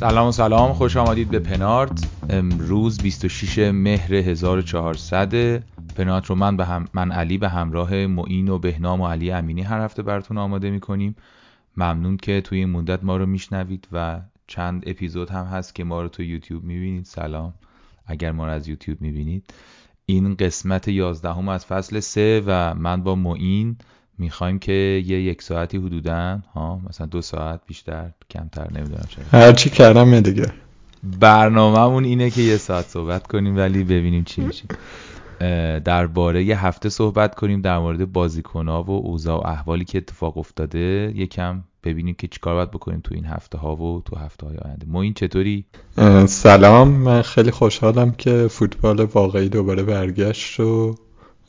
سلام و سلام خوش آمدید به پنارت. امروز 26 مهر 1400 پنارت رو من به هم من علی به همراه معین و بهنام و علی امینی هر هفته براتون آماده می‌کنیم. ممنون که توی این مدت ما رو میشنوید و چند اپیزود هم هست که ما رو تو یوتیوب می‌بینید. سلام. اگر ما رو از یوتیوب می‌بینید. این قسمت 11 هم از فصل 3 و من با معین می‌خوایم که یه یک ساعتی حدودا ها مثلا دو ساعت بیشتر کمتر نمی‌دونم چرا. هرچی کردم دیگه. برنامهمون اینه که یه ساعت صحبت کنیم ولی ببینیم چی میشه. درباره یه هفته صحبت کنیم در مورد بازیکنها و اوضاع و احوالی که اتفاق افتاده. یکم ببینیم که چیکار باید بکنیم تو این هفته ها و تو هفته های آینده. ما این چطوری سلام. من خیلی خوشحالم که فوتبال واقعی دوباره برگشت و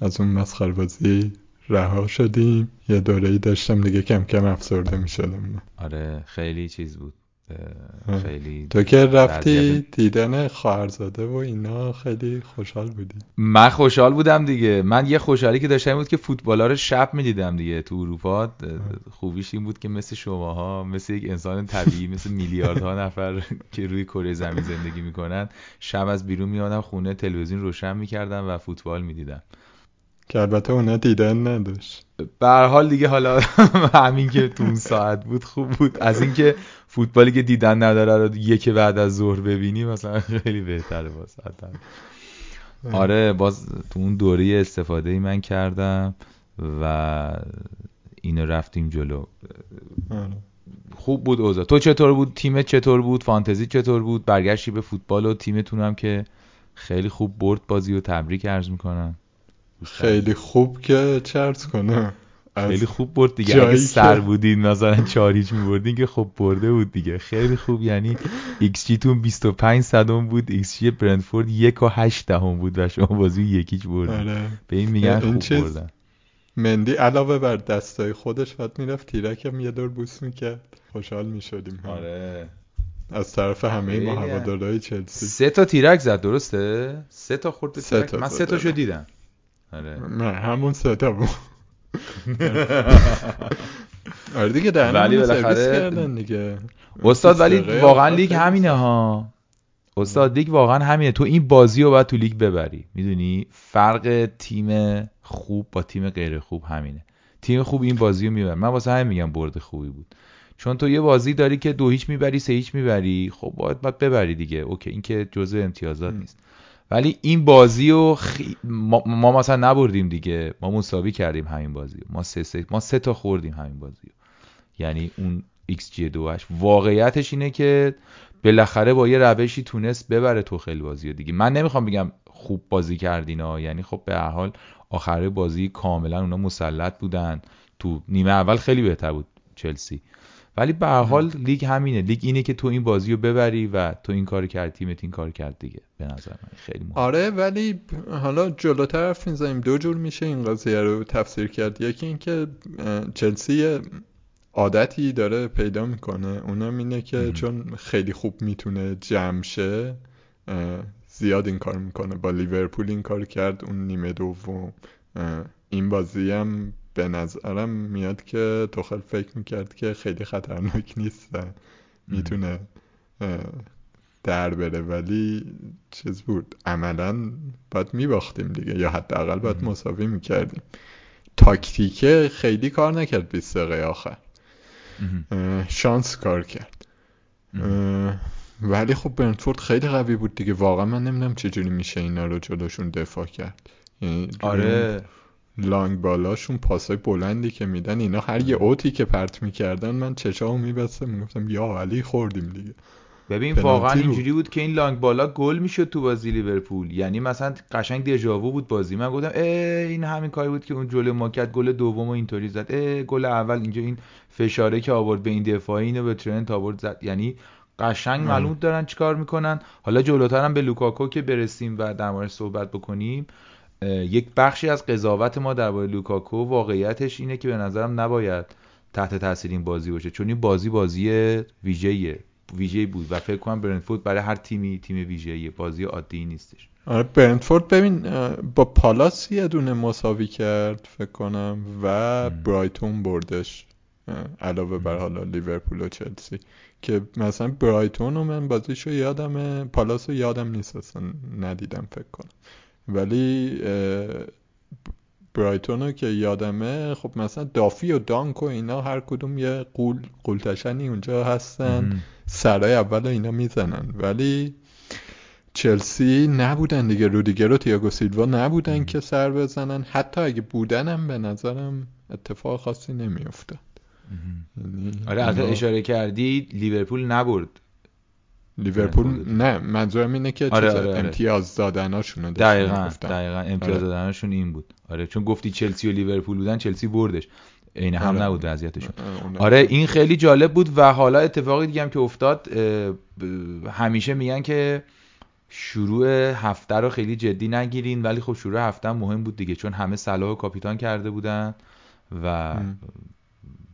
از اون مسخره بازی رها شدیم. یه دوره ای داشتم دیگه کم کم افسرده می شدم آره خیلی چیز بود. خیلی تو که رفتی دیدن خواهرزاده و اینا خیلی خوشحال بودی. من خوشحال بودم دیگه. من یه خوشحالی که داشتم بود که فوتبالا رو شب می‌دیدم دیگه تو اروپا. خوبیش این بود که مثل شماها مثل یک انسان طبیعی مثل میلیاردها نفر که روی کره زمین زندگی می‌کنن شب از بیرون میادم خونه تلویزیون روشن می‌کردم و فوتبال می‌دیدم. که البته اونا دیدن نداشت. به حال دیگه حالا همین که تو اون ساعت بود خوب بود. از اینکه فوتبالی که دیدن نداره رو یک بعد از ظهر ببینی مثلا خیلی بهتره باز آره. باز تو اون دوره استفاده ای من کردم و اینو رفتیم جلو. خوب بود اوضاع. تو چطور بود؟ تیمت چطور بود؟ فانتزی چطور بود؟ برگشتی به فوتبال و تیمتون هم که خیلی خوب برد بازی و تبریک عرض می‌کنم. خیلی خوب که چرت کنه. خیلی خوب برد دیگه. اگه سر بودین مثلا چار یک میبردین که خب برده بود دیگه. خیلی خوب. یعنی ایکس جی تون 25 صدم بود xG برنتفورد یک و هشت دهم بود و شما بازی یک هیچ بردین. آره. به این میگن خوب چیز... بردن. مندی علاوه بر دستای خودش بعد می‌رفت تیرکم یه دور بوس می‌کرد. خوشحال می‌شدیم آره. از طرف همه ما هوادارهای چلسی. سه تا تیرک زد درسته؟ سه تا خورد سه تیرک. تا من سه تاشو. دیدم. آره. نه همون سه تا بود. آره دیگه در ولی بالاخره- کردن دیگه. استاد ولی واقعا لیگ همینه. ها. استاد لیگ واقعا همینه. تو این بازی رو باید تو لیگ ببری. می‌دونی؟ فرق تیم خوب با تیم غیر خوب همینه. تیم خوب این بازی رو می‌بره. من واسه همین میگم برد خوبی بود. چون تو یه بازی داری که دو هیچ می‌بری سه هیچ می‌بری. خب باید باید ببری دیگه. OK این که جزء امتیازات م. نیست. ولی این بازی رو خی... ما... ما مثلا نبردیم دیگه. ما مساوی کردیم همین بازی. ما سه, سه... ما سه تا خوردیم همین بازی. یعنی اون ایکس جی دوش واقعیتش اینه که بالاخره با یه روشی تونست ببره تو خیلی بازی دیگه. من نمی‌خوام بگم خوب بازی کردین ها. یعنی خب به هر حال آخره بازی کاملا اونا مسلط بودن. تو نیمه اول خیلی بهتر بود چلسی. ولی به هر حال لیگ همینه. لیگ اینه که تو این بازی رو ببری و تو این کار کرد تیمت این کار کرد دیگه. به نظر من خیلی مهم. آره ولی حالا جلوتر حرف می‌زنیم. دو جور میشه این قضیه رو تفسیر کرد. یکی اینکه چلسی عادتی داره پیدا می‌کنه. اونم اینه که مهم. چون خیلی خوب می‌تونه جمع شه زیاد این کار می‌کنه. با لیورپول این کار کرد. اون نیمه دوم این بازی هم به نظرم میاد که توخل فکر می‌کرد که خیلی خطرناک نیست می‌تونه در بره. ولی چیز بود. عملا باید میباختیم دیگه. یا حداقل باید. مساوی می‌کردیم. تاکتیکه خیلی کار نکرد 20 دقیقه آخر. شانس کار کرد. ولی خب برنتفورد خیلی قوی بود دیگه. واقعا من نمی‌دونم چجوری میشه اینا رو جلوشون دفاع کرد. یعنی آره. لانگ بالاشون پاسای بلندی که میدن اینا هر یه اوتی که پرت می‌کردن من چشامو میبستم می‌گفتم یا علی خوردیم دیگه. ببین واقعا. اینجوری بود که این لانگ بالا گل می‌شد تو بازی لیورپول. یعنی مثلا قشنگ دژاوو بود بازی. من گفتم اه این همین کاری بود که اون جلو ما کرد گل دوم اینطوری زد. اه گل اول اینجا این فشاره که آورد به این دفاعی اینو به ترنت آورد زد. یعنی قشنگ. معلوم دارن چیکار می‌کنن. حالا جلوتر هم به لوکاکو که برسیم و در موردش صحبت بکنیم. یک بخشی از قضاوت ما درباره لوکاکو واقعیتش اینه که به نظرم نباید تحت تاثیر این بازی باشه چون این بازی بازی ویژه‌ایه ویژه بود و فکر کنم برنتفورد برای هر تیمی تیم ویژه‌ایه بازی عادی نیستش. آره برنتفورد ببین با پالاس یه دونه مساوی کرد فکر کنم و. برایتون بردش. علاوه بر حالا لیورپول و چلسی. که مثلا برایتون رو من بازیشو یادم پالاس رو یادم نیست اصلا ندیدم فکر کنم. ولی برایتون رو که یادمه خب مثلا دافی و دانک و اینا هر کدوم یه قول قولتشنی اونجا هستن. سرای اول اینا می‌زنن ولی چلسی نبودن دیگه رودیگر و تییاگو سیلوا نبودن مم. که سر بزنن حتی اگه بودنم به نظرم اتفاق خاصی نمیافتاد. یعنی آره اینا- اشاره کردی لیورپول نبرد لیورپول. نه منظورم اینه که آره، آره، آره. امتیاز دادناشونو داشتن دقیقا. دقیقا امتیاز آره. دادنشون این بود آره چون گفتی چلسی و لیورپول بودن چلسی بردش عین هم آره. نبود وضعیتشون اونم. آره این خیلی جالب بود و حالا اتفاقی دیگه هم که افتاد همیشه میگن که شروع هفته رو خیلی جدی نگیرین ولی خب شروع هفته هم مهم بود دیگه چون همه صلاح و کاپیتان کرده بودن و.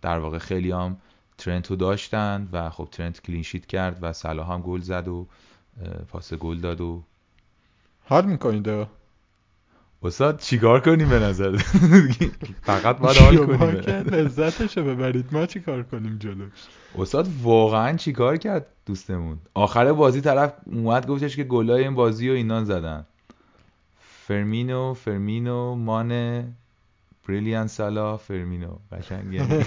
در واقع خیلی هم ترنت رو داشتن و خب ترنت کلینشیت کرد و صلاح هم گل زد و پاس گل داد و حال می‌کنید؟ استاد چیکار کنیم به نظر؟ فقط باید حال کنیم. لذتشو ببرید. ما چی کار کنیم جلوش؟ استاد واقعا چیکار کرد دوستمون؟ آخر بازی طرف اومد گفتش که گلای این بازی و اینان زدن. فرمینو فرمینو مانه. بریلیان سالا فرمینو قشنگ. یعنی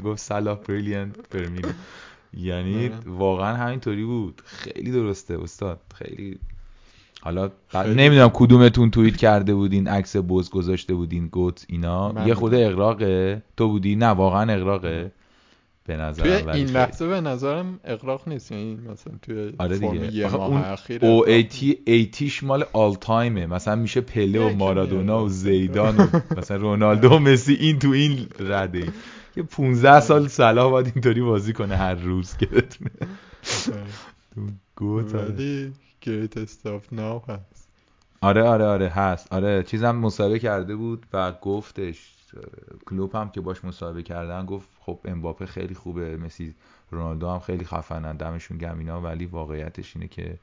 گفت سالا بریلیان فرمینو یعنی نه. واقعا همینطوری بود. خیلی درسته استاد. خیلی. حالا. نمی‌دونم کدومتون توییت کرده بودین عکس بز گذاشته بودین گوت اینا. یه خود بودم. اغراقه. تو بودی؟ نه واقعا اغراقه. به نظرم توی این. لحظه به نظرم اقراق نیست. یعنی مثلا توی آره دیگه. اون او ایتی ایتیش مال آل تایمه مثلا میشه پله و مارادونا و. زیدان و مثلا رونالدو و مسی این تو این رده. ای یه 15 سال صلاح باید اینطوری بازی کنه هر روز که بتونه. تو گوت. آره. ولی greatest of now هست. آره آره آره هست. آره چیزم مصاحبه کرده بود و گفتش کلوب هم که باش مصاحبه کردن گفت خب امباپه خیلی خوبه مسی رونالدو هم خیلی خفنن دمشون گم اینا ولی واقعیتش اینه که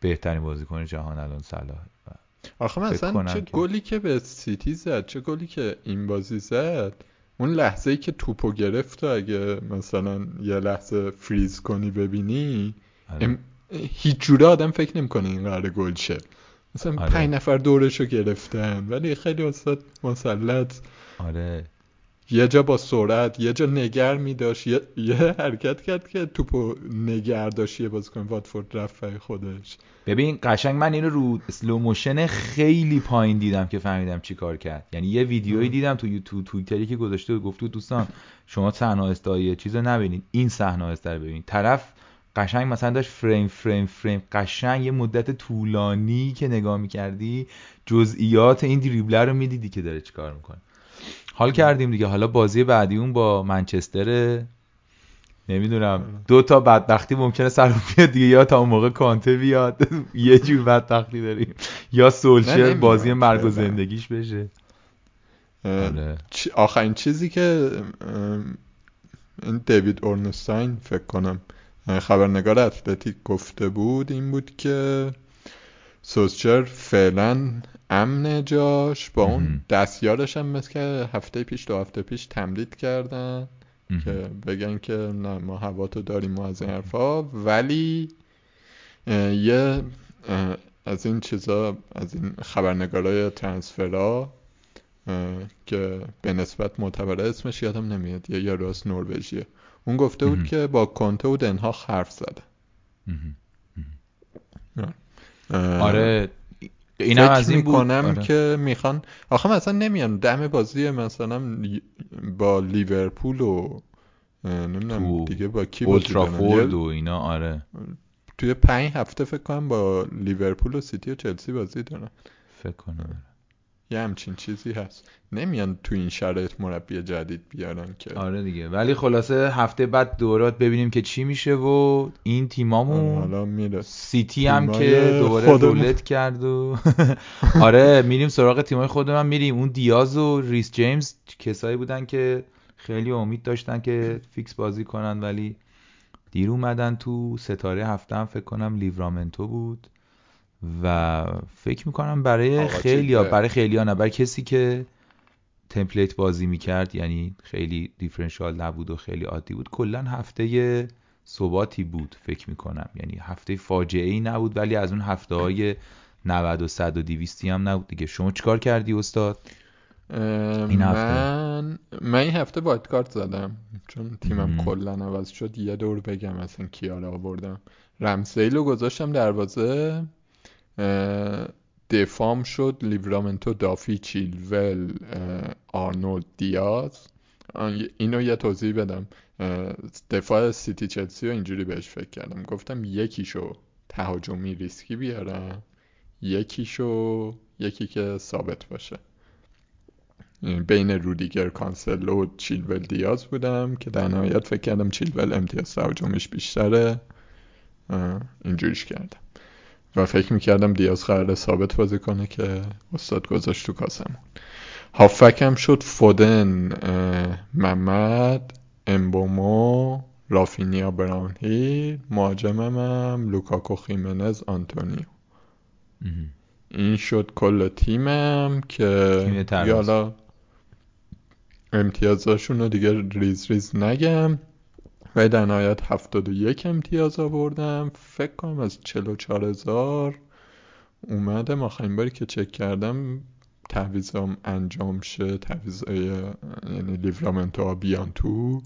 بهترین بازیکن جهان الان صلاح آخه مثلا چه که- گلی که به سیتی زد چه گلی که این بازی زد اون لحظه ای که توپو گرفت و اگه مثلا یه لحظه فریز کنی ببینی آره. ام- هیچ جوره آدم فکر نمی‌کنه این قرار گل شه مثلا آره. پنج نفر دورشو گرفتن ولی خیلی استاد مسلط آره. یه جا با سرعت یه جا نگر می داشت یه, یه حرکت کرد که توپو نگر داشت یه بازیکن واتفورد رفت خودش. ببین قشنگ من اینو رو اسلو موشن خیلی پایین دیدم که فهمیدم چی کار کرد. یعنی یه ویدیویی. دیدم تو یوتیوب توییتری که گذاشته بود گفت بود دوستان شما صحنه استایی چیزو نبینید این صحنه استا رو ببینید طرف قشنگ مثلا داشت فریم فریم فریم. قشنگ یه مدت طولانی که نگاه می‌کردی جزئیات این دریبلر رو می‌دیدی که داره چیکار می‌کنه. حال کردیم دیگه. حالا بازی بعدی اون با منچستر نمی‌دونم دو تا بدبختی ممکنه سر بیاد دیگه یا تا اون موقع کانته بیاد. یه جور بدبختی داریم. یا سولشر بازی مرگ و. زندگیش بشه. آره. آخرین چیزی که این دیوید اورنستاین فکر کنم خبرنگار اتلتیک گفته بود این بود که سوسچر فعلا امن جاش با. اون دستیارش هم مثل که هفته پیش دو هفته پیش تمدید کردن. که بگن که نه ما هوا تو داریم و از این حرفا. ولی اه، یه اه، از این چیزا از این خبرنگارای ترانسفرا که به نسبت معتبره اسمش یادم نمیاد یه یارو از نروژیه. اون گفته بود. که با کنته و دنها حرف زده. آره این هم فکر از این بود. می‌کنم آره. که می‌خوان آخه مثلا نمیان دم بازی مثلا با لیورپول و نمی‌دونم تو دیگه با کی اولترافورد و اینا آره. توی پنج هفته فکر کنم با لیورپول و سیتی و چلسی بازی دارن. فکر کنم. یه همچین چیزی هست. نمیان تو این شرایط مربی جدید بیارن که. آره دیگه. ولی خلاصه هفته بعد دورات ببینیم که چی میشه و این تیمامون. حالا میره سیتی هم که دوباره خودمون. رولت کرد و آره میریم سراغ تیمای خودمون. میریم. اون دیاز و ریس جیمز کسایی بودن که خیلی امید داشتن که فیکس بازی کنن ولی دیر اومدن تو ستاره هفته هم فکر کنم لیورامنتو بود. و فکر می‌کنم برای خیلی چیزه. برای خیلی نه برای کسی که template بازی می‌کرد یعنی خیلی differential نبود و خیلی عادی بود کلا هفته ثباتی بود فکر می‌کنم یعنی هفته فاجعه ای نبود ولی از اون هفته های 90 و 100 و 200 هم نبود دیگه شما چیکار کردی استاد این هفته. من من این هفته وایت کارت زدم چون تیمم. کلا عوض شد یه دور بگم اصلا کیا رو آوردم رمسیل رو گذاشتم دروازه دفام شد. لیورامنتو دافی چیلول آرنولد دیاز. اینو یه توضیح بدم. دفاع سیتی چلسی رو اینجوری بهش فکر کردم. گفتم یکیشو تهاجمی ریسکی بیارم. یکیشو یکی که ثابت باشه. بین رودیگر کانسلو و چیلول دیاز بودم که در نهایت فکر کردم چیلول امتیاز تهاجمیش بیشتره. اینجوریش کردم. و فکر می‌کردم دیاز قرار ثابت بازی کنه که استاد گذاشت تو کاسمون هافکم شد فودن محمد امبومو رافینیا براونهیل مهاجمم هم لوکاکو خیمنز آنتونیو. این شد کل تیمم که. حالا امتیازاشون رو دیگه ریز ریز نگم و در نهایت 71 امتیاز آوردم. فکر کنم از 44 هزار اومدم. آخرین باری که چک کردم تعویضم انجام شه. تعویض یعنی لیورامنتو ها بیان تو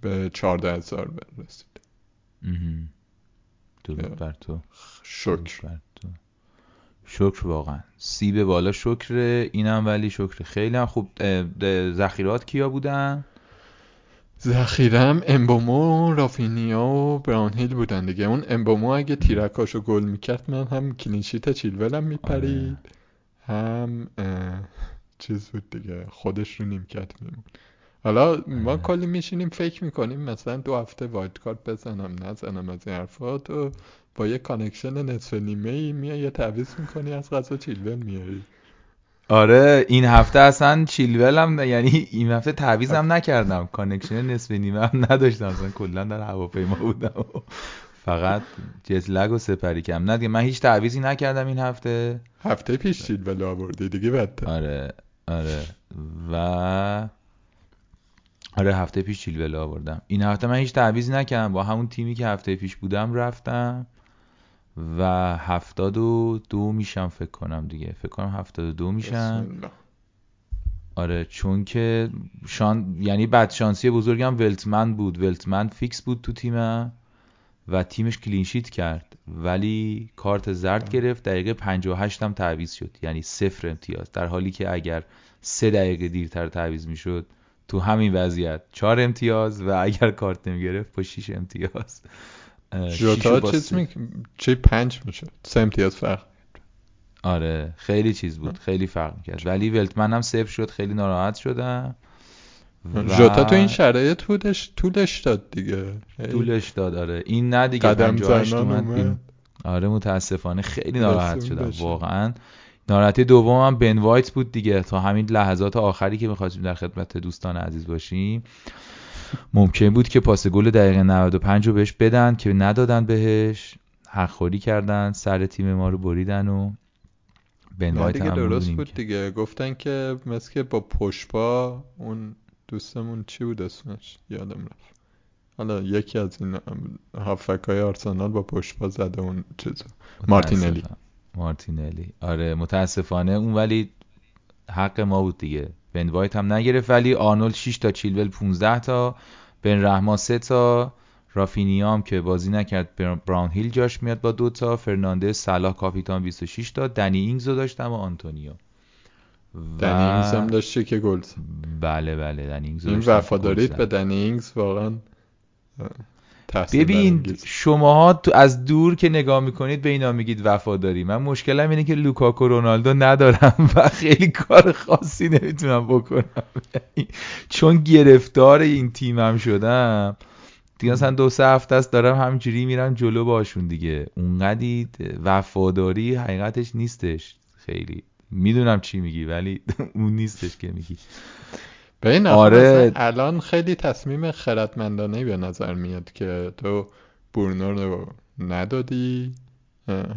به 14 هزار رسید مهم. درود. بر تو. شکر. بر تو. شکر واقعا. سیب بالا شکره اینم ولی شکر خیلی هم خوب. ذخیرات کیا بودن؟ ذخیرم امبومو رافینیا و براونهیل بودن دیگه. اون امبومو اگه تیرکاشو گل می‌کرد من هم کلینشیت چیلولم میپرید. هم اه، چیز بود دیگه. خودش رو نیمکت میمون حالا ما آره. کلی میشینیم فکر می‌کنیم مثلا دو هفته wildcard بزنم نزنم از این حرفات و با یه connection نصف نیمه ای میای یه تعویض می‌کنی از غذا چیلول میاری؟ آره این هفته اصلا چیلول هم نه- یعنی این هفته تعویض هم نکردم. connection نصف نیمه هم نداشتم. اصلا کلا در هواپیما بودم. فقط jet lag و سپری کم نه دیگه من هیچ تعویضی نکردم این هفته. هفته پیش چیلول آوردی دیگه بدتر آره آره. و آره هفته پیش چیلول آوردم. این هفته من هیچ تعویضی نکردم. با همون تیمی که هفته پیش بودم رفتم. و هفتاد و دو میشم فکر کنم دیگه. فکر کنم هفتاد و دو میشم. آره چون که شان یعنی بدشانسی بزرگم ولتمن بود. ولتمن فیکس بود تو تیمم و تیمش clean sheet کرد. ولی کارت زرد آه. گرفت. دقیقه 58 هم تعویض شد. یعنی صفر امتیاز. در حالی که اگر سه دقیقه دیرتر تعویض می‌شد تو همین وضعیت چهار امتیاز و اگر کارت نمی‌گرفت با 6 امتیاز. با چیز. می... چی پنج می‌شد سه امتیاز فرق آره خیلی چیز بود خیلی فرق می‌کرد. ولی ولتمن هم صفر شد خیلی ناراحت شدم. و ژوتا تو این شرایط طولش طولش داد دیگه. طولش داد آره. این نه دیگه قدم 58 زنان اومد آره متاسفانه خیلی ناراحت شدم. واقعا. ناراحتی دومم بن وایت بود دیگه. تا همین لحظات آخری که می‌خواستیم در خدمت دوستان عزیز باشیم. ممکن بود که پاس گل دقیقه 95 رو بهش بدن که ندادن بهش. حق خوری کردن سر تیم ما رو بریدن و بن وایت دیگه هم درست بود که- دیگه. گفتن که مثل که با پشپا اون دوستمون چی بود اسمش؟ یادم رفت. حالا یکی از این هافک های آرسنال با پشپا زده اون چیزو. مارتینلی. مارتینلی. آره متاسفانه اون ولی حق ما بود دیگه. بن وایت هم نگرفت ولی آرنولد 6 تا چیلول 15 تا بن رحما 3 تا رافینیام که بازی نکرد براون هیل جاش میاد با دوتا فرناندز صلاح کاپیتان 26 تا دنی اینگز رو داشتم و آنتونیو. دنی اینگز هم داشته که گل بله بله دنی اینگز این وفاداریت به دنی اینگز واقعا ببین شماها تو از دور که نگاه می‌کنید به اینا میگید وفاداری. من مشکلم اینه که لوکاکو رونالدو ندارم و خیلی کار خاصی نمی‌تونم بکنم. چون گرفتار این تیمم شدم. دیگه مثلا دو سه هفته است دارم همینجوری میرم جلو باشون دیگه. اونقدی وفاداری حقیقتش نیستش خیلی. می‌دونم چی میگی ولی اون نیستش که میگی. ببین آره. الان خیلی تصمیم خردمندانه به نظر میاد که تو برونو رو ندادی.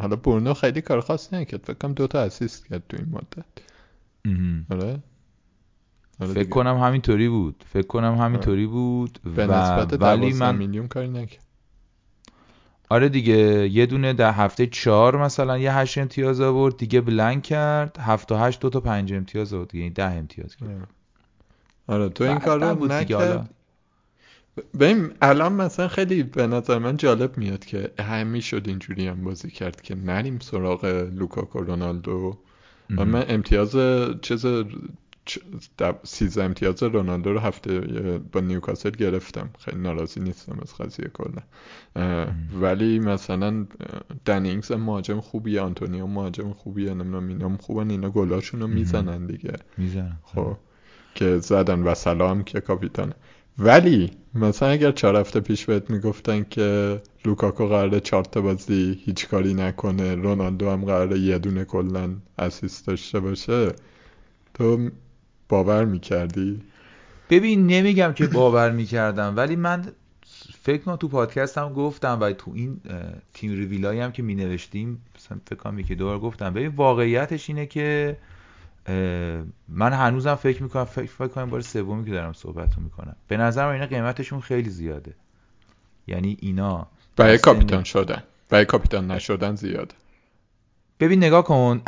حالا برونو خیلی کار خاصی نکرد فکر کنم دو تا اسیست کرد تو این مدت. آره. فکر کنم همینطوری بود. فکر کنم همینطوری بود به نسبت ولی من میلیون کاری نکرد. آره دیگه یه دونه در هفته چهار مثلا یه هشت امتیاز آورد دیگه بلنک کرد. هفته هشت دو تا پنج امتیاز آورد. یعنی ده امتیاز کرد. آره تو این کار رو نکرد. ببین الان مثلا خیلی به نظر من جالب میاد که همی شد اینجوری هم بازی کرد که نریم سراغ لوکاکو رونالدو. و من امتیاز چیز سیزه امتیاز رونالدو رو هفته با نیوکاسل گرفتم. خیلی ناراضی نیستم از قضیه کلا. ولی مثلا دنی اینگز مهاجم خوبیه آنتونیو مهاجم خوبیه نمی‌دونم اینا خوبن اینا گلاشون رو می‌زنن دیگه. می‌زنن. خب. که زدن و سلام که کاپیتانه ولی مثلا اگر چهار هفته پیش بهت می‌گفتن که لوکاکو قراره چهار تا بازی هیچ کاری نکنه رونالدو هم قراره یه دونه کلا اسیست داشته باشه تو باور می‌کردی؟ ببین نمیگم که باور می‌کردم ولی من فکر کنم تو پادکست هم گفتم و تو این تیم ریویلایی هم که می نوشتیم فکر کنم یکی دور گفتم ببین واقعیتش اینه که من هنوزم فکر می‌کنم فکر, فکر کنم بار سومی که دارم صحبت می‌کنم. به نظر من اینا قیمتشون خیلی زیاده. یعنی اینا برای کاپیتان شدن. برای کاپیتان نشدن زیاده. ببین نگاه کن.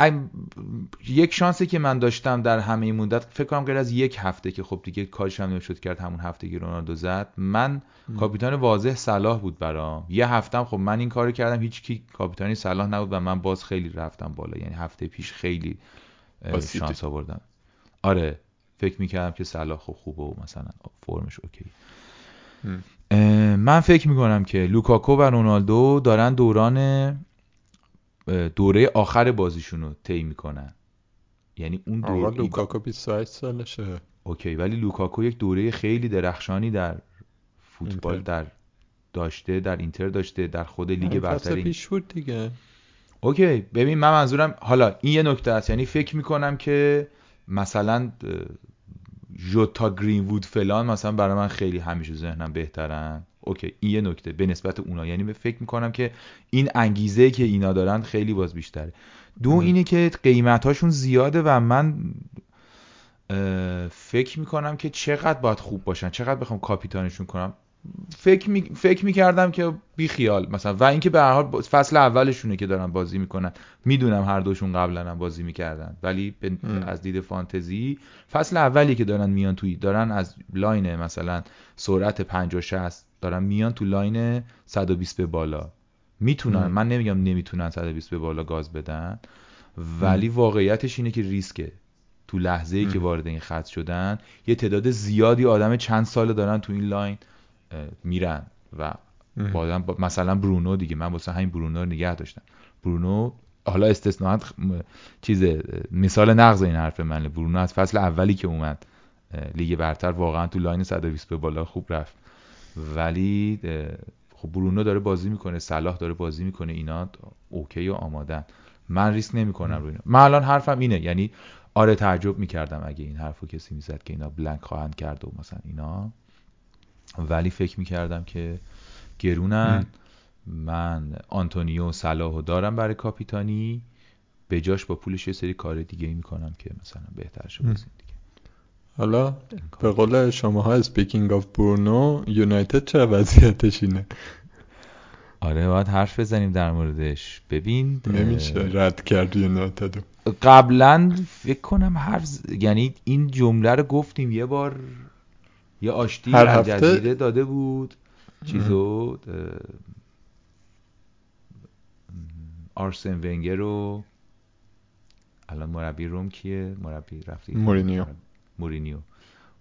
یک شانسی که من داشتم در همه این مدت فکر کنم غیر از یک هفته که خب دیگه کارش هم نمی‌شد کرد همون هفته که رونالدو زد من کاپیتان واضح صلاح بود برام. یه هفتم خب من این کارو کردم. هیچ کی کاپیتانی صلاح نبود و من باز خیلی رفتم بالا. یعنی هفته پیش خیلی شانس آوردم آره فکر می‌کردم که صلاح خب خوبه و مثلا فرمش okay. من فکر می‌کنم که لوکاکو و رونالدو دارن دوران دوره آخر بازیشون رو طی می‌کنن. یعنی اون دوره لوکاکو 28 سالشه. okay ولی لوکاکو یک دوره خیلی درخشانی در فوتبال اینتر. در داشته در اینتر داشته در خود لیگ برتری پیش بود دیگه. اوکی ببین من منظورم حالا این یه نکته است. یعنی فکر می‌کنم که مثلا جوتا گرین وود فلان مثلا برای من خیلی همیشه ذهنم بهترن. اوکی این یه نکته به نسبت اونا. یعنی فکر می‌کنم که این انگیزه که اینا دارن خیلی باز بیشتره. دو اینه که قیمتاشون زیاده و من فکر می‌کنم که چقدر باید خوب باشن. چقدر بخوام کاپیتانشون کنم. فکر می... فکر می‌کردم که بی خیال مثلا. و اینکه به هر حال فصل اولشونه که دارن بازی می‌کنن. می‌دونم هر دوشون قبلا هم بازی می‌کردن. ولی از دید فانتزی فصل اولی که دارن میان توی دارن از line مثلا سرعت 50 60 دارن میان تو line 120 به بالا. می‌تونن من نمیگم نمی‌تونن 120 به بالا گاز بدن. ولی واقعیتش اینه که ریسکه. تو لحظه ای که وارد این خط شدن یه تعداد زیادی آدم چند ساله دارن تو این line. میرن و با مثلا برونو دیگه من واسه همین برونو رو نگه داشتم. برونو حالا استثناءات چیز مثال نقض این حرف منه برونو از فصل اولی که اومد لیگ برتر واقعا تو line 120 به بالا خوب رفت. ولی خب برونو داره بازی می‌کنه صلاح داره بازی می‌کنه اینا okay و آمادن. من ریسک نمی‌کنم روی اینا من الان حرفم اینه یعنی آره تعجب می‌کردم اگه این حرفو کسی می‌زد که اینا blank خواهند کرد و مثلا اینا. ولی فکر می‌کردم که گرونن. من آنتونیو صلاحو دارم برای کاپیتانی. به جاش با پولش یه سری کار دیگه ای می‌کنم که مثلا بهتر شه دیگه. حالا به قول شما ها speaking of برونو یونایتد چه وضعیتش اینه؟ آره باید حرف بزنیم در موردش. ببین نمیشه رد کرد یونایتد قبلا فکر کنم حرف یعنی این جمله رو گفتیم. یه بار یه آشتی هر هفته داده بود. چیزو آرسن ونگر رو. الان مربی روم کیه؟ مربی رفتی مورینیو. مورینیو.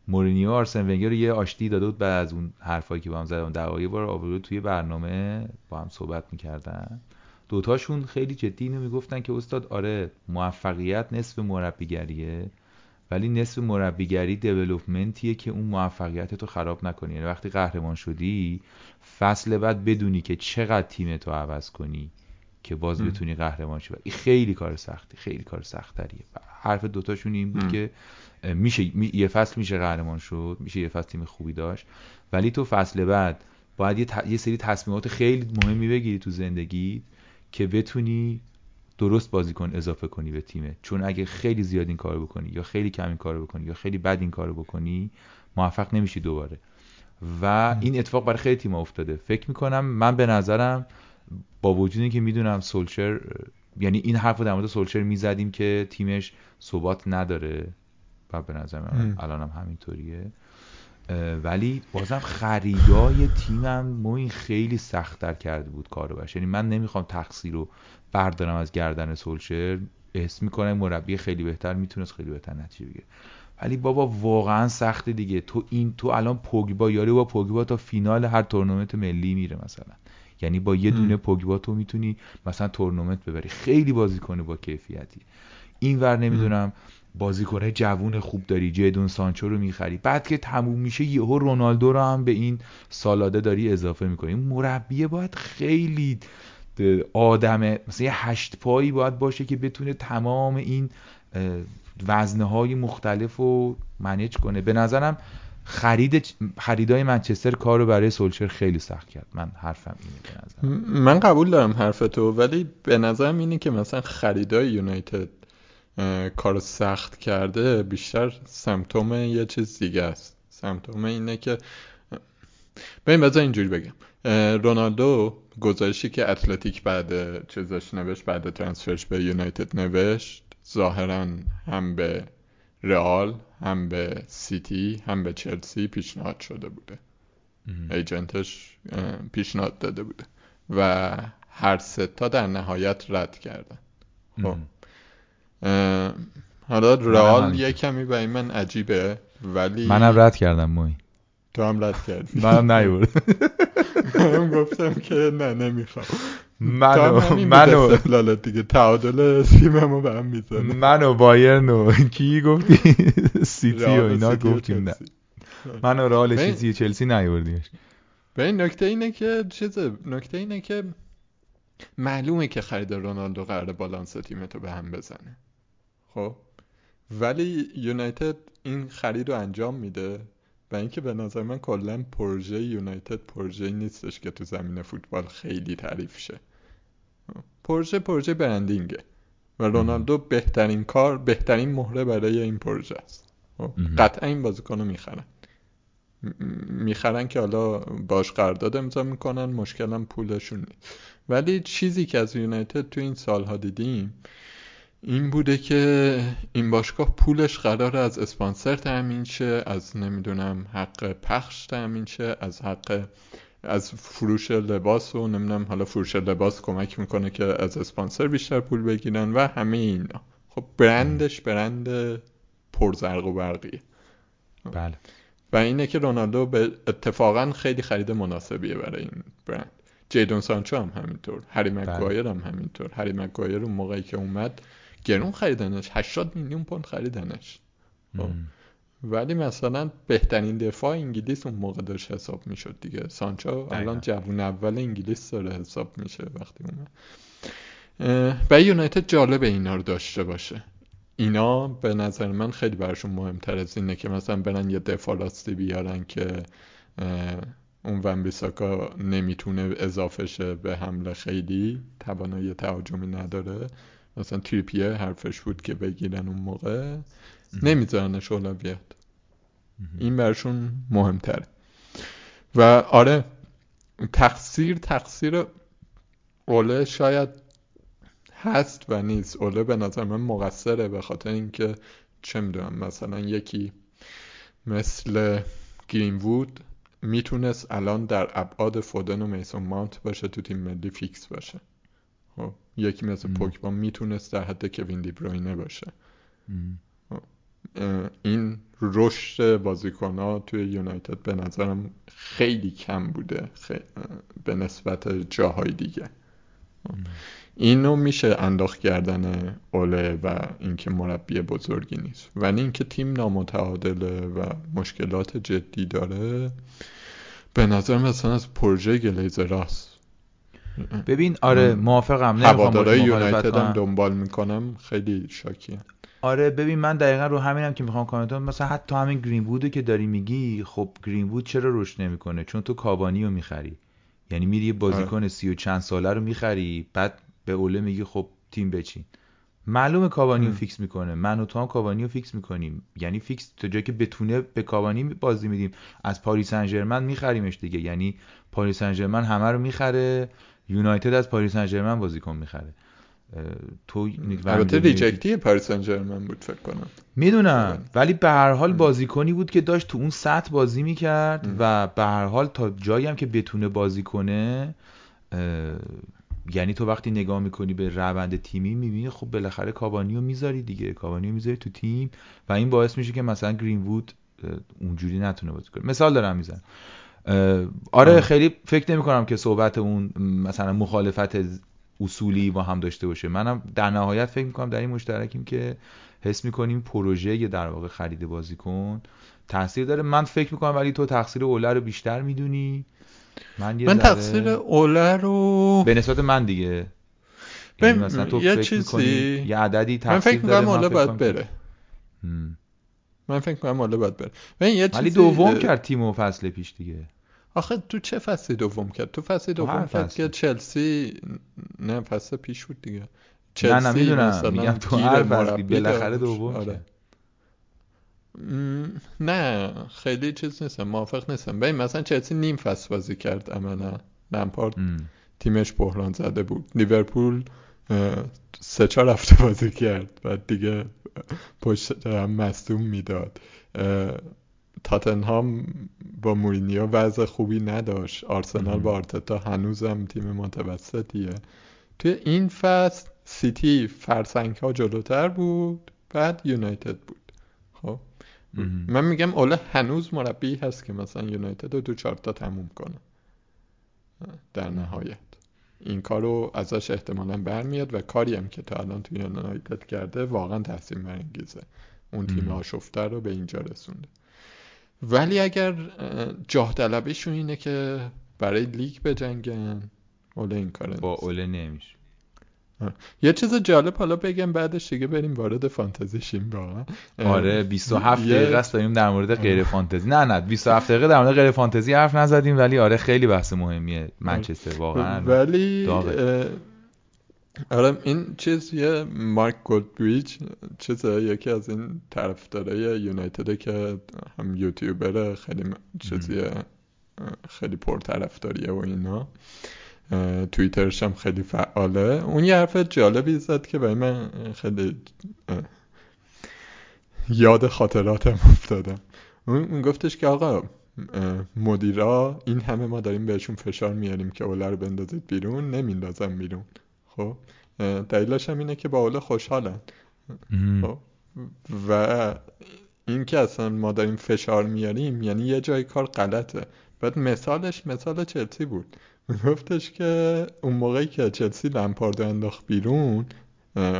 مورینیو آرسن ونگر رو یه آشتی داده بود بعد از اون حرفایی که با هم زدن. دقایق بار آورده توی برنامه با هم صحبت می‌کردن. دوتاشون خیلی جدی اینو می‌گفتن که استاد آره موفقیت نصف مربیگریه. ولی نصف مربیگری دیولوپمنتیه که اون موفقیت تو خراب نکنی. یعنی وقتی قهرمان شدی فصل بعد بدونی که چقدر تیم تو عوض کنی که باز بتونی قهرمان شی. این خیلی کار سختی خیلی کار سختریه. حرف دوتاشون این بود که میشه یه فصل میشه قهرمان شد میشه یه فصل تیم خوبی داشت. ولی تو فصل بعد باید یه, یه سری تصمیمات خیلی مهمی بگیری تو زندگی که بتونی درست بازیکن اضافه کنی به تیمه چون اگه خیلی زیاد این کارو بکنی یا خیلی کم این کارو بکنی یا خیلی بد این کارو بکنی موفق نمیشی دوباره. و این اتفاق برای خیلی تیم افتاده. فکر می‌کنم من به نظرم با وجودی که می‌دونم سولشر یعنی این حرف رو در مورد سولشر می‌زدیم که تیمش ثبات نداره و به نظر من الانم همینطوریه. ولی بازم خریدای تیمم ما این خیلی سختتر کرده بود کارو باشه یعنی من نمی‌خوام تقصیر رو بردارم از گردن سولشر. حس می‌کنم مربی خیلی بهتر می‌تونست خیلی بهتر نتیجه بگیره. ولی بابا واقعا سخته دیگه. تو این تو الان پوگبا یاری با پوگبا تا فینال هر تورنمنت ملی میره مثلا. یعنی با یه دونه پوگبا تو می‌تونی مثلا تورنمنت ببری. خیلی بازی کنی با کیفیتی. این ور نمی‌دونم. بازیکنه جوون خوب داری جدون سانچو رو می‌خری. بعد که تموم میشه یهو رونالدو رو هم به این سالاده داری اضافه می‌کنی. مربیه باید خیلی آدم مثلا یه هشت پایی باید باشه که بتونه تمام این وزنه های مختلف رو منیج کنه. به نظرم خرید خریدای منچستر کار رو برای سولشر خیلی سخت کرد. من حرفم اینه به نظر من قبول دارم حرف تو ولی به نظرم اینه که مثلا خریدای یونایتد کار سخت کرده بیشتر سمتوم یه چیز دیگه است. سمتوم اینه که ببین بذار اینجوری بگم. رونالدو گزارشی که اتلتیک بعد چیزش نوشت بعد ترانسفرش به یونایتد نوشت ظاهرا هم به رئال هم به سیتی هم به چلسی پیشنهاد شده بوده. ایجنتش پیشنهاد داده بوده و هر ستا در نهایت رد کردن. خب. حالا رئال یه کمی برای من عجیبه ولی منم رد کردم موی. تو هم رد کردی. منم نیورد. منم گفتم که نه نمی‌خوام. منو منو استقلالت دیگه. تعادل تیممو به هم می‌زنه. منو بایرن و کی گفتی؟ سیتی و اینا گفتیم نه. منو رئال و چلسی نیوردیمش به این نکته اینه که چیز نکته اینه که معلومه که خرید رونالدو قرار بالانس تیمتو به هم بزنه. خب. ولی یونایتد این خرید رو انجام میده و اینکه به نظر من کلا پروژه یونایتد پروژه نیستش که تو زمین فوتبال خیلی تعریف شه. پروژه پروژه برندینگه و رونالدو بهترین کار بهترین مهره برای این پروژه است. خب، قطعا این بازیکن رو می‌خرن. می‌خرن که حالا باش قرارداد امضا می‌کنن مشکلم پولشون نیست. ولی چیزی که از یونایتد تو این سالها دیدیم این بوده که این باشگاه پولش قرار از اسپانسر تأمین شه از نمی‌دونم حق پخش تأمین شه از حق از فروش لباس و نمی‌دونم حالا فروش لباس کمک می‌کنه که از اسپانسر بیشتر پول بگیرن و همه اینا. خب برندش برند پرزرق و برقیه. بله. و اینه که رونالدو به اتفاقا خیلی خرید مناسبیه برای این برند. جیدون سانچو هم همینطور هری مگوایر هم همینطور. هری مگوایر اون موقعی که اومد گرون خریدنش 80 میلیون پوند خریدنش خب. ولی مثلا بهترین دفاع انگلیس اون موقع داشت حساب می‌شد دیگه. سانچو الان جوون اول انگلیس داره حساب میشه وقتی اومد. و یونایتد جالب اینا رو داشته باشه. اینا به نظر من خیلی براشون مهمتر از اینه که مثلا برن یه دفاع راستی بیارن که اون ونبیساکا نمی‌تونه اضافه شه به حمله خیلی. توانایی تهاجمی نداره. مثلا تریپیه حرفش بود که بگیرن اون موقع. نمیذارنش اولویت این برشون مهمتره. و آره تقصیر تقصیر اوله شاید هست و نیست. اوله به نظر من مقصره به خاطر اینکه چه می‌دونم مثلا یکی مثل گرین وود می‌تونست الان در ابعاد فودن و میسون مانت باشه تو تیم ملی فیکس باشه. یکی مثل پوکبا می‌تونست در حد کوین دیبروینه باشه. خب، این رشد بازیکن ها توی یونایتد به نظرم خیلی کم بوده به نسبت جاهای دیگه. اینو میشه انداخت کردن اوله و اینکه مربی بزرگی نیست. ولی اینکه تیم نامتعادله و مشکلات جدی داره به نظر مثلا از پروژه گلیزراست ببین آره موافقم هوادارای یونایتد هم دنبال می‌کنم. خیلی شاکیم آره ببین من دقیقا رو همینم که می‌خوام کامنت مثلا حتی همین گرین وودو که داری میگی خب گرین وود چرا رشد نمی‌کنه؟ چون تو کابانی رو می‌خری. یعنی میری یه بازیکن آره. سی و چند ساله رو می‌خری بعد به اوله میگی خب تیم بچین. معلومه کابانی رو فیکس می‌کنه. من و تو هم کابانی رو فیکس می‌کنیم. یعنی فیکس تا جایی که بتونه به کابانی بازی میدیم. از پاریس سن میخریمش دیگه. یعنی پاریس سن همه رو می‌خره. یونایتد از پاریس سن بازیکن می‌خره. تو البته rejectی پاریس سن بود فکر کنم. می‌دونم ولی به هر حال بازیکنی بود که داشت تو اون سطح بازی می‌کرد و به هر حال تا جایی هم که بتونه بازی کنه یعنی تو وقتی نگاه می‌کنی به روند تیمی می‌بینی خب بالاخره کابانیو می‌ذاری دیگه. کابانیو می‌ذاری تو تیم و این باعث میشه که مثلا گرین وود اونجوری نتونه بازی کنه. مثال دارم می‌زنم. آره خیلی فکر نمی کنم که صحبت اون مثلا مخالفت اصولی با هم داشته باشه. منم در نهایت فکر می‌کنم در این مشترکیم که حس می‌کنیم پروژه یه در واقع خرید بازیکن تاثیر داره. من فکر می‌کنم ولی تو تقصیر اوله رو بیشتر می‌دونی. من, من تقصیر اوله رو به نسبت من دیگه. یعنی مثلا تو یه چیزی یه عددی تقصیر من فکر می‌کنم اوله باید بره. من فکر می‌کنم اوله باید بره. ولی دوم کرد تیمو فصل پیش دیگه. آخه تو چه فصلی دوم کرد؟ تو فصلی دوم کرد که چلسی نه فصل پیش بود دیگه. چلسی نه نمی‌دونم میگم تو هر فصلی بالاخره دوم آره. نه خیلی چیز نیستم موافق نیستم. ببین مثلا چلسی نیم فصل بازی کرد عملا لمپارد تیمش بحران زده بود. لیورپول سه چهار هفته بازی کرد. بعد دیگه پشت هم مصدوم می‌داد. تاتنهام با مورینیو وضع خوبی نداشت. آرسنال با آرتتا هنوزم تیم متوسطیه. توی این فصل سیتی فرسنگ ها جلوتر بود بعد یونایتد بود. خب؟ من میگم اوله هنوز مربی هست که مثلا یونایتد رو دو چارتا تموم کنه. در نهایت. این کارو ازش احتمالا برمیاد و کاری هم که تا الان توی یونایتد کرده واقعا تحسین برانگیزه. اون تیم آشفته رو به اینجا رسونده. ولی اگر جاه طلبیشون اینه که برای لیگ بجنگن اوله این کاره با اوله نمیشه. یه چیز جالب حالا بگم بعدش دیگه بریم وارد فانتزی شیم واقعا. آره 27 دقیقه است داریم در مورد غیر فانتزی. نه نه 27 دقیقه در مورد غیر فانتزی حرف نزدیم ولی آره خیلی بحث مهمیه. منچستر واقعا. ولی آره این چیز یه مارک گولدبریج چیزه یکی از این طرفدارای یونایتد که هم یوتیوبر خیلی چیزیه خیلی پرطرفداریه و اینا. توییترش هم خیلی فعاله. اون یه حرف جالبی زد که برای من خیلی یاد خاطراتم افتادم اون گفتش که آقا مدیرا این همه ما داریم بهشون فشار میاریم که اوله رو بندازید بیرون نمیندازم بیرون. خب دلیلش هم اینه که با اوله خوشحالن. خب و این که اصلا ما داریم فشار میاریم یعنی یه جای کار غلطه. بعد مثالش مثال چلسی بود. گفتش که اون موقعی که چلسی لمپارد انداخت بیرون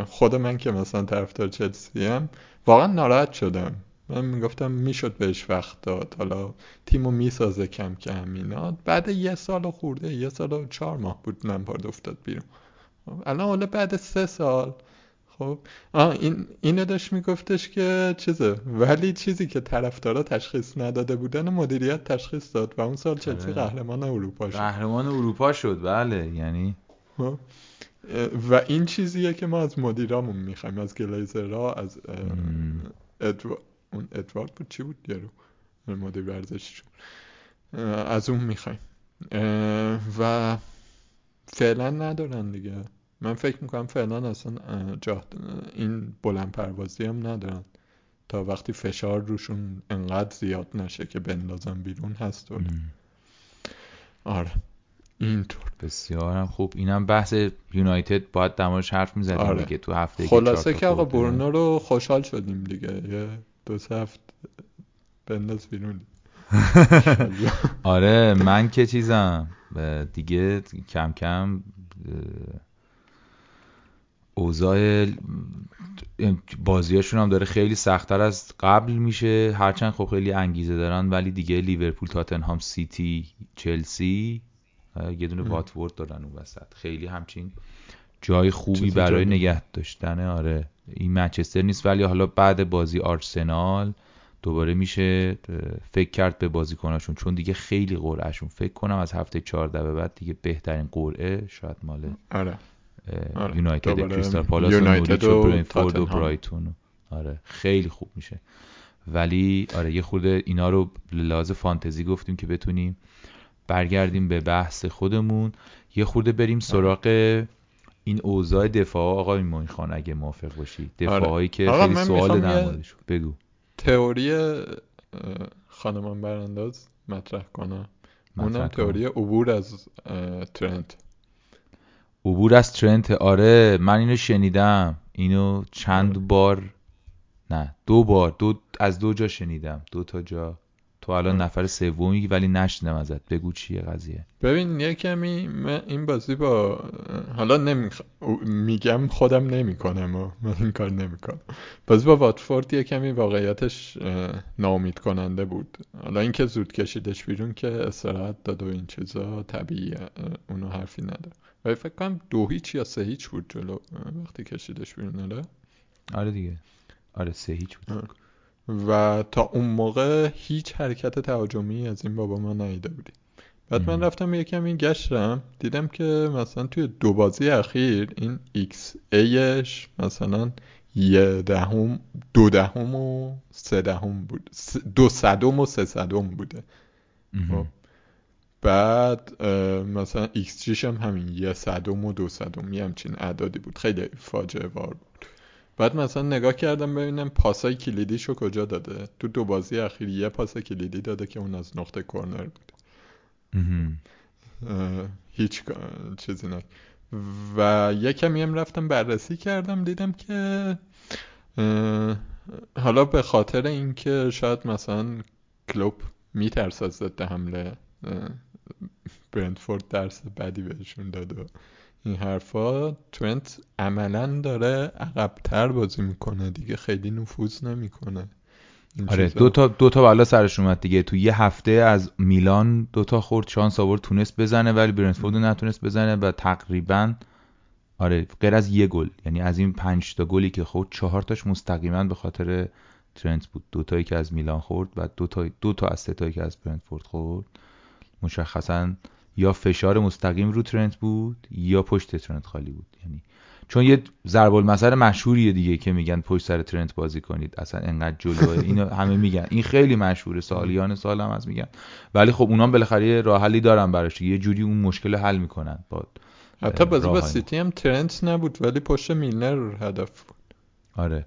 خود من که مثلا طرفدار چلسی هم واقعا ناراحت شدم. من می‌گفتم می‌شد بهش وقت داد. حالا تیمو می‌سازه کم کم اینا. بعد یه سال خورده یه سال و چهار ماه بود لمپارد افتاد بیرون. الان حالا بعد سه سال. خب. آه این اینو داشت میگفتش که چیزه ولی چیزی که طرفدارا تشخیص نداده بودن مدیریت تشخیص داد و اون سال چلسی آره. قهرمان اروپا شد. قهرمان اروپا شد بله. یعنی؟ خب. و این چیزیه که ما از مدیرامون می‌خوایم از گلیزرها از ادو... اون ادوارد بود؟ چی بود؟ یارو. مدیر ورزششون از اون می‌خوایم. و فعلا ندارن دیگه. من فکر می‌کنم فعلا اصلا این بلند پروازی هم ندارن. تا وقتی فشار روشون انقدر زیاد نشه که بندازن بیرون هست و آره. اینطور. بسیار خوب. اینم بحث یونایتد باید در موردش حرف می‌زدیم آره. دیگه تو هفته خلاصه که آقا برونو رو خوشحال شدیم دیگه. یه دو سه هفته بنداز بیرون. آره من که چیزم. دیگه کم کم اوضاع بازیاشون هم داره خیلی سختتر از قبل میشه. هرچند خب خیلی انگیزه دارن ولی دیگه لیورپول تاتنهام سیتی چلسی یه دونه واتفورد دارن اون وسط. خیلی همچین جای خوبی برای نگه داشتن. آره این منچستر نیست. ولی حالا بعد بازی آرسنال دوباره میشه. فکر کرد به بازیکناشون چون دیگه خیلی قرعهشون فکر کنم از هفته 14 به بعد دیگه بهترین قرعه شاید ماله آره. آره. یونایتد کریستال پالاس یونایتد و برینفورد و برایتون. آره خیلی خوب میشه. ولی آره یه خورده اینا رو لحاظ فانتزی گفتیم که بتونیم برگردیم به بحث خودمون. یه خورده بریم سراغ این اوضاع دفاع. آقای موین خان اگه موافق باشی. دفاع هایی که خیلی سوال در بگو. تئوری خانمان برانداز مطرح کنم. اونم تئوری عبور از ترنت. عبور از ترنت آره من اینو شنیدم. اینو چند آره. بار؟ نه دو بار. دو از دو جا شنیدم. دو تا جا. تو الان نفر سومی ولی نشنیدم ازت. بگو چیه قضیه. ببین یه کمی من این بازی با حالا نمیخ... میگم خودم نمی‌کنم و من این کار نمی‌کنم. بازی با واتفورد یه کمی واقعیتش نامید کننده بود. حالا اینکه زود کشیدش بیرون که استراحت داد و این چیزا طبیعیه اونو حرفی نداره. ولی فکر کنم دو هیچ یا سه هیچ بود جلو. وقتی کشیدش بیرون آره. آره دیگه. آره سه هیچ بود. و تا اون موقع هیچ حرکت تهاجمی از این بابا ما ندیده بودیم بعد من رفتم یکم این گشتم. دیدم که مثلا توی دو بازی اخیر این xA ش مثلا یه دهم دو دهم و سه دهم بود. دو صدم و سه صدم بوده. بعد مثلا جیش هم همین یه صدم و دو صدم یه همچین اعدادی بود. خیلی فاجعه وار بود. بعد مثلا نگاه کردم ببینم پاسای کلیدیشو کجا داده. تو دو بازی اخیر یه پاس کلیدی داده که اون از نقطه کورنر بود. هیچ چیزی نه و یه کمی هم رفتم بررسی کردم دیدم که حالا به خاطر اینکه شاید مثلا کلوب میترس از ضد حمله برندفورد درس بدی بهشون داد و این حرفا. ترنت عملا داره عقبتر بازی می‌کنه دیگه خیلی نفوذ نمی‌کنه. آره دو تا دو تا بالا سرش اومد دیگه. تو یه هفته از میلان دو تا خورد شانس آورد تونست بزنه ولی برنتفورد نتونست بزنه و تقریبا آره غیر از یه گل. یعنی از این پنج تا گلی که خورد چهار تاش مستقیما به خاطر ترنت بود. دو تایی که از میلان خورد و دو تا دو تا از سه تایی که از برنتفورد خورد. مشخصا یا فشار مستقیم رو ترنت بود یا پشت ترنت خالی بود. یعنی چون یه ضرب المثل مشهوریه دیگه که میگن پشت سر ترنت بازی کنید. اصلا انقدر جلوه. اینو همه میگن. این خیلی مشهوره. سالیان سال هم از میگن. ولی خب اونام بالاخره یه راه حلی دارن براش یه جوری اون مشکل حل می‌کنن با حتی بازی با سیتی هم ترنت نبود ولی پشت میلنر هدف بود. آره.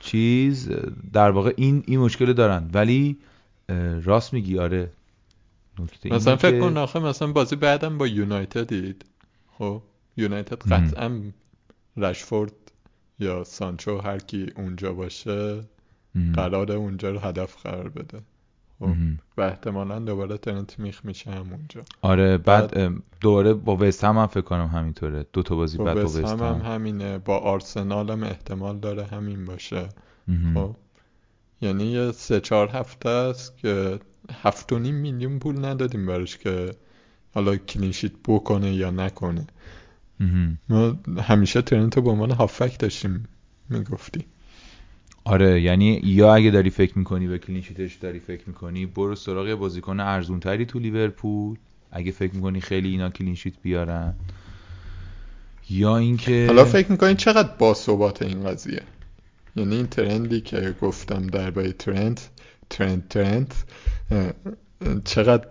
چیز در واقع این این مشکل دارن. ولی راست میگی آره. مثلا فکر کن آخه مثلا بازی بعدم با یونایتد دید خب یونایتد قطعا رشفورد یا سانچو هر کی اونجا باشه قرار اونجا رو هدف قرار بده. خب و احتمالا دوباره ترنت میخ میشه همونجا. آره بعد, دوباره با وست هم, هم فکر کنم همینطوره. دو تا بازی بعد با وست هم, هم. همینه. با آرسنال هم احتمال داره همین باشه. خب یعنی یه سه چهار هفته است که هفت و نیم میلیون پول ندادیم براش که حالا clean sheet بکنه یا نکنه. ما همیشه ترنتو به عنوان هافبک داشتیم می‌گفتی. آره یعنی یا اگه داری فکر می‌کنی به clean sheet ش داری فکر می‌کنی برو سراغ بازیکن ارزون تری تو لیورپول. اگه فکر می‌کنی خیلی اینا کلینشیت بیارن. یا اینکه حالا فکر می‌کنی چقدر باثبات این قضیه؟ یعنی این ترندی که گفتم درباره ترند ترند ترند چقدر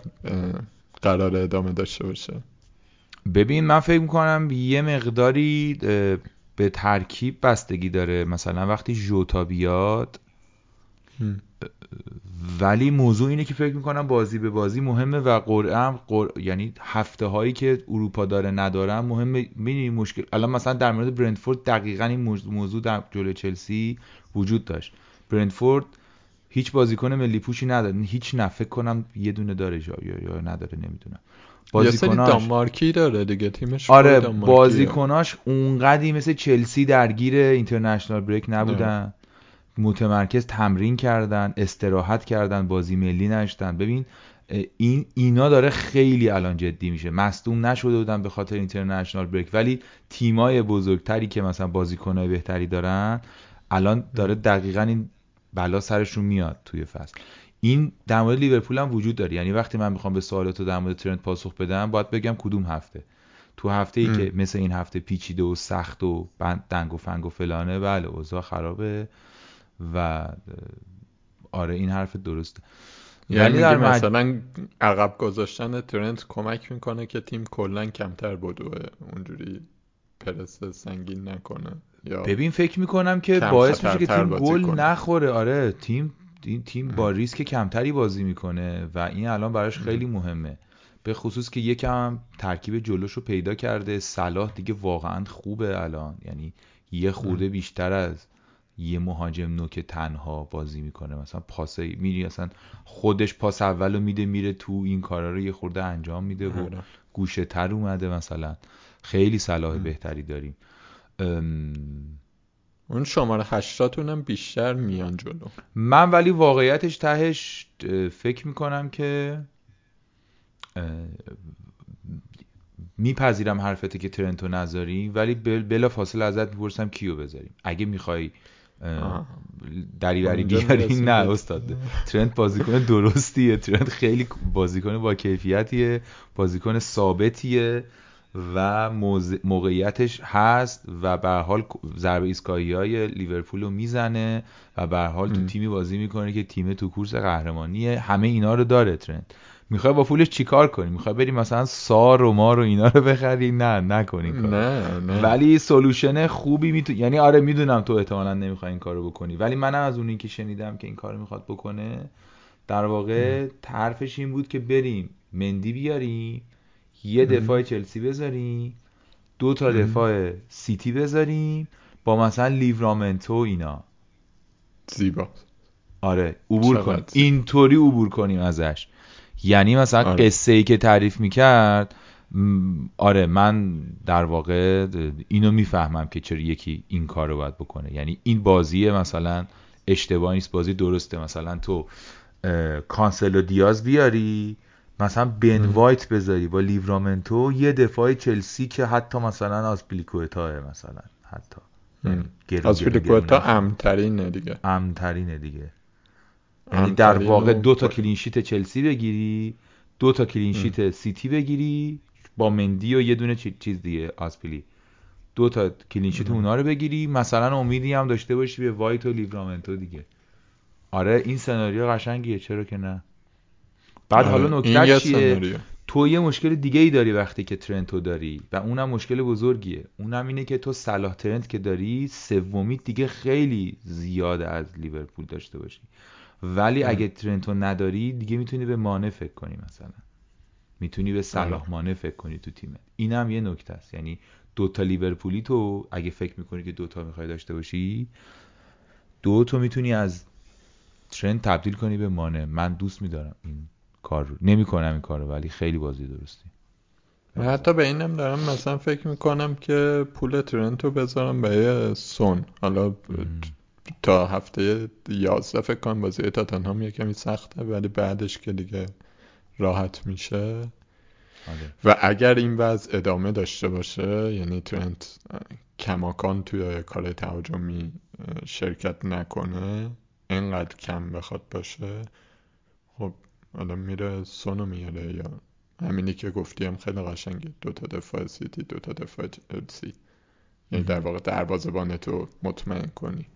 قرار ادامه داشته باشه؟ ببین من فکر می‌کنم یه مقداری به ترکیب بستگی داره. مثلا وقتی جوتا بیاد ولی موضوع اینه که فکر می‌کنم بازی به بازی مهمه و قرعه هم یعنی هفته هایی که اروپا داره ندارن مهمه. می‌دونی مشکل؟ الان مثلا در مورد برندفورد دقیقا این موضوع در جلوی چلسی وجود داشت. برندفورد هیچ بازیکن ملی پوشی نداره. هیچ نه فکر کنم یه دونه داره یا یا نداره نمی‌دونم. بازیکناش دانمارکی داره دیگه تیمش آره بازیکناش اونقدی مثل چلسی درگیر اینترنشنال بریک نبودن. متمرکز تمرین کردن استراحت کردن بازی ملی نشدن ببین این اینا داره خیلی الان جدی میشه. مصدوم نشده بودن به خاطر اینترنشنال بریک. ولی تیمای بزرگتری که مثلا بازیکنهای بهتری دارن الان داره دقیقا این بلا سرشون میاد توی فصل. این در مورد لیورپول هم وجود داره. یعنی وقتی من می‌خوام به سوالات در مورد ترند پاسخ بدم باید بگم کدوم هفته. تو هفته ای که مثل این هفته پیچیده و سخت و دنگ و فنگ و فلانه بله اوضاع خرابه و آره این حرف درسته. یعنی در مثلا عقب گذاشتن ترنت کمک می‌کنه که تیم کلا کمتر بدوه. اونجوری پرس سنگین نکنه. ببین فکر می‌کنم که باعث میشه که تیم گل نخوره. آره تیم این تیم با ریسک کمتری بازی می‌کنه و این الان براش خیلی مهمه. به خصوص که یکم ترکیب جلوش رو پیدا کرده. صلاح دیگه واقعا خوبه الان. یعنی یه خورده بیشتر از یه مهاجم نوک تنها بازی می‌کنه. مثلا پاس میری اصلا خودش پاس اولو میده میره تو این کارا رو یه خورده انجام میده و آره. گوشه تر اومده مثلا. خیلی صلاح بهتری داریم. اون شماره هشتاتون هم بیشتر میان جلو. من ولی واقعیتش تهش فکر می‌کنم که میپذیرم حرفته که ترنتو نذاری ولی بلا فاصله ازت می‌پرسم کیو بذاریم. اگه می‌خوای دری بیاری نه استاد ترنت بازیکن درستیه. ترنت خیلی بازیکن با کیفیتیه بازیکن ثابتیه. و موقعیتش هست و به حال ضربه ایستگاهی های لیورپول رو می‌زنه و به حال تو تیمی بازی می‌کنه که تیم تو کورس قهرمانیه. همه اینا رو داره ترند می‌خوای با پولش چیکار کنی؟ می‌خوای بری مثلا سار و مار و اینا رو بخری؟ نه نکنی نه نه. ولی سولوشن خوبی می‌تونی یعنی آره می‌دونم تو احتمالا نمی‌خوای این کارو بکنی ولی منم از اونی که شنیدم که این کارو می‌خواد بکنه در واقع طرفش این بود که بریم مندی بیاریم یه دفاع چلسی بذاریم دو تا دفاع سیتی بذاریم با مثلا لیورامنتو اینا. زیبا. آره عبور کنیم. اینطوری عبور کنیم ازش. یعنی مثلا آره. قصه ای که تعریف می‌کرد آره من در واقع اینو می‌فهمم که چرا یکی این کار رو باید بکنه. یعنی این بازیه مثلا اشتباه نیست. بازی درسته. مثلا تو کانسلو دیاز بیاری مثلا بن وایت بذاری با لیورامنتو یه دفاع چلسی که حتی مثلا از پلیکوتا مثلا حتی. آزپلیکوئتا امترینه دیگه. امترینه دیگه. یعنی در واقع دو تا clean sheet چلسی بگیری دو تا clean sheet سیتی بگیری با مندی و یه دونه چیز دیگه آسپیلی. دو تا clean sheet اونا رو بگیری مثلا امیدی هم داشته باشی به وایت و لیورامنتو دیگه. آره این سناریو قشنگیه چرا که نه؟ بعد حالا آره، نکته چیه؟ تو یه مشکل دیگه ای داری وقتی که ترنتو داری و اونم مشکل بزرگیه. اونم اینه که تو صلاح ترنت که داری سومی دیگه خیلی زیاد از لیورپول داشته باشی. ولی اگه ترنتو نداری دیگه می‌تونی به مانع فکر کنی مثلا. می‌تونی به صلاح آره. مانع فکر کنی تو تیمه اینم یه نکته است. یعنی دوتا لیورپولی تو اگه فکر می‌کنی که دوتا می‌خوای داشته باشی دو تو می‌تونی از ترند تبدیل کنی به مانع من دوست میدارم این کار رو نمی کنم این کار رو ولی خیلی بازی درستی. حتی به اینم دارم مثلا فکر می‌کنم که پول ترنتو بذارم به سون. حالا تا هفته یازده فکر کنم بازی تاتنهام یه کمی سخته ولی بعدش که دیگه راحت میشه. آره. و اگر این وضع ادامه داشته باشه یعنی ترنت کماکان توی کار تهاجمی شرکت نکنه اینقدر کم بخواد باشه خب حالا میره سونو میاره یا همینی که گفتیم خیلی قشنگه. دو تا دفاع سیتی دو تا دفاع چلسی. یعنی در واقع دروازه‌بان تو مطمئن کنی.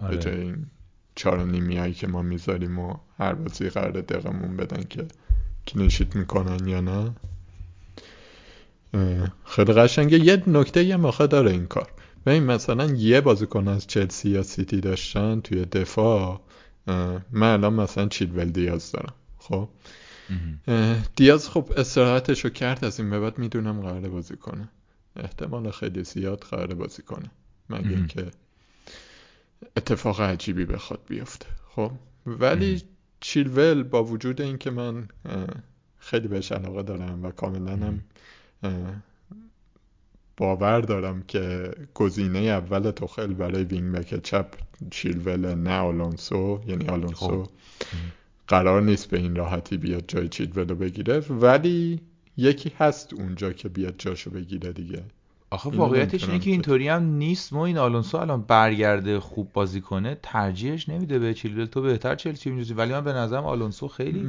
آره. به جای این چهار نیمی هایی که ما می‌ذاریم و هر بازی قرار دقمون بدن که کلینشیت می‌کنن یا نه. خیلی قشنگه. یه نکته یه موقع داره این کار. و این مثلا یه بازیکن از چلسی یا سیتی داشتن توی دفاع من الان مثلا چیلول دیاز دارم. خب. دیاز خب استراحتش رو کرد از این به بعد می‌دونم قراره بازی کنه. احتمال خیلی زیاد قراره بازی کنه. مگه که اتفاق عجیبی بخواد بیفته. خب. ولی چیلول با وجود اینکه من خیلی بهش علاقه دارم و کاملا هم باور دارم که گزینه اول توخل برای وینگ بک چپ چیلول نه آلونسو یعنی آلونسو خب. قرار نیست به این راحتی بیاد جای چیلول رو بگیره ولی یکی هست اونجا که بیاد جاشو بگیره دیگه. آخه واقعیتش اینه که اینطوری هم نیست ما این آلونسو الان برگرده خوب بازی کنه ترجیحش نمیده به چیلول. تو بهتر چلسی میجوزی ولی من به نظرم آلونسو خیلی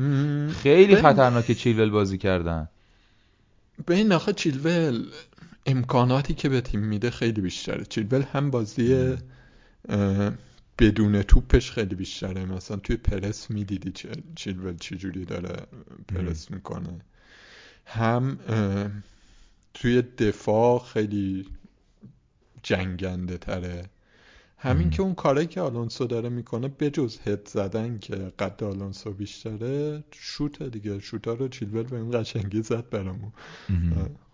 خیلی خطرناکه چیلول بازی کردن. به این آخه چیلول امکاناتی که به تیم میده خیلی بیشتره. چیلول هم بازی بدون توپش خیلی بیشتره. مثلا توی پرس می‌دیدی چیلول چجوری داره پرس می‌کنه. هم توی دفاع خیلی جنگنده تره. همین که اون کاری که آلونسو داره می‌کنه بجز هد زدن که قد آلونسو بیشتره شوت دیگه. شوتا رو چیلول به این قشنگی زد برامون.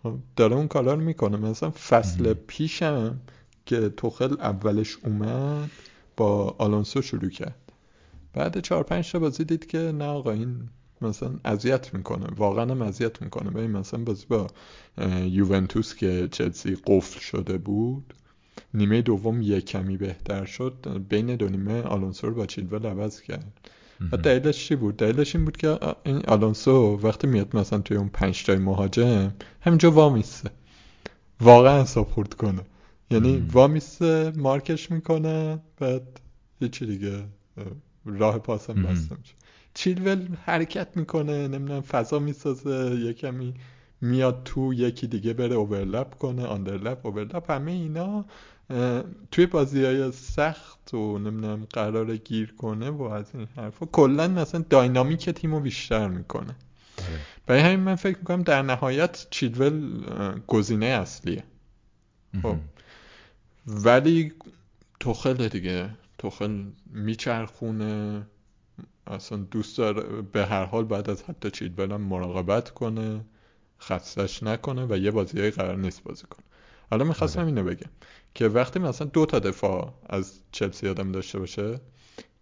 خب، داره اون کارا رو می‌کنه. مثلا فصل پیشم که توخل اولش اومد با آلونسو شروع کرد. بعد چهار پنج تا بازی دید که نه آقا این مثلا اذیت می‌کنه. واقعا هم اذیت می‌کنه. ببین مثلا بازی با یوونتوس که چلسی قفل شده بود نیمه دوم یک کمی بهتر شد. بین دو نیمه آلونسو رو با چیلول عوض کرد. و دلیلش چی بود؟ دلیلش این بود که این آلونسو وقتی میاد مثلا توی اون پنج تای مهاجم همینجا وامیسته واقعا ساپورت کنه. یعنی وامیسته مارکش می‌کنه بعد هیچی دیگه راه پاسم بسته میشه. چیلول حرکت می‌کنه نمی‌دونم فضا می‌سازه یه کمی میاد تو یکی دیگه بره اوورلپ کنه آندرلپ اوورلپ همه اینا توی بازی های سخت و نمی‌دونم قرار گیر کنه و از این حرفا. کلا مثلا داینامیک تیمو بیشتر می‌کنه. آره. برای همین من فکر می‌کنم در نهایت چیلول گزینه اصلیه. خب. ولی توخل دیگه. توخل میچرخونه. اصلا دوست داره به هر حال بعد از حتی چیلول هم مراقبت کنه خستش نکنه و یه بازی قرار نیست بازی کنه. حالا می‌خواستم آره. اینو بگم که وقتی مثلا دو تا دفاع از چلسی آدم داشته باشه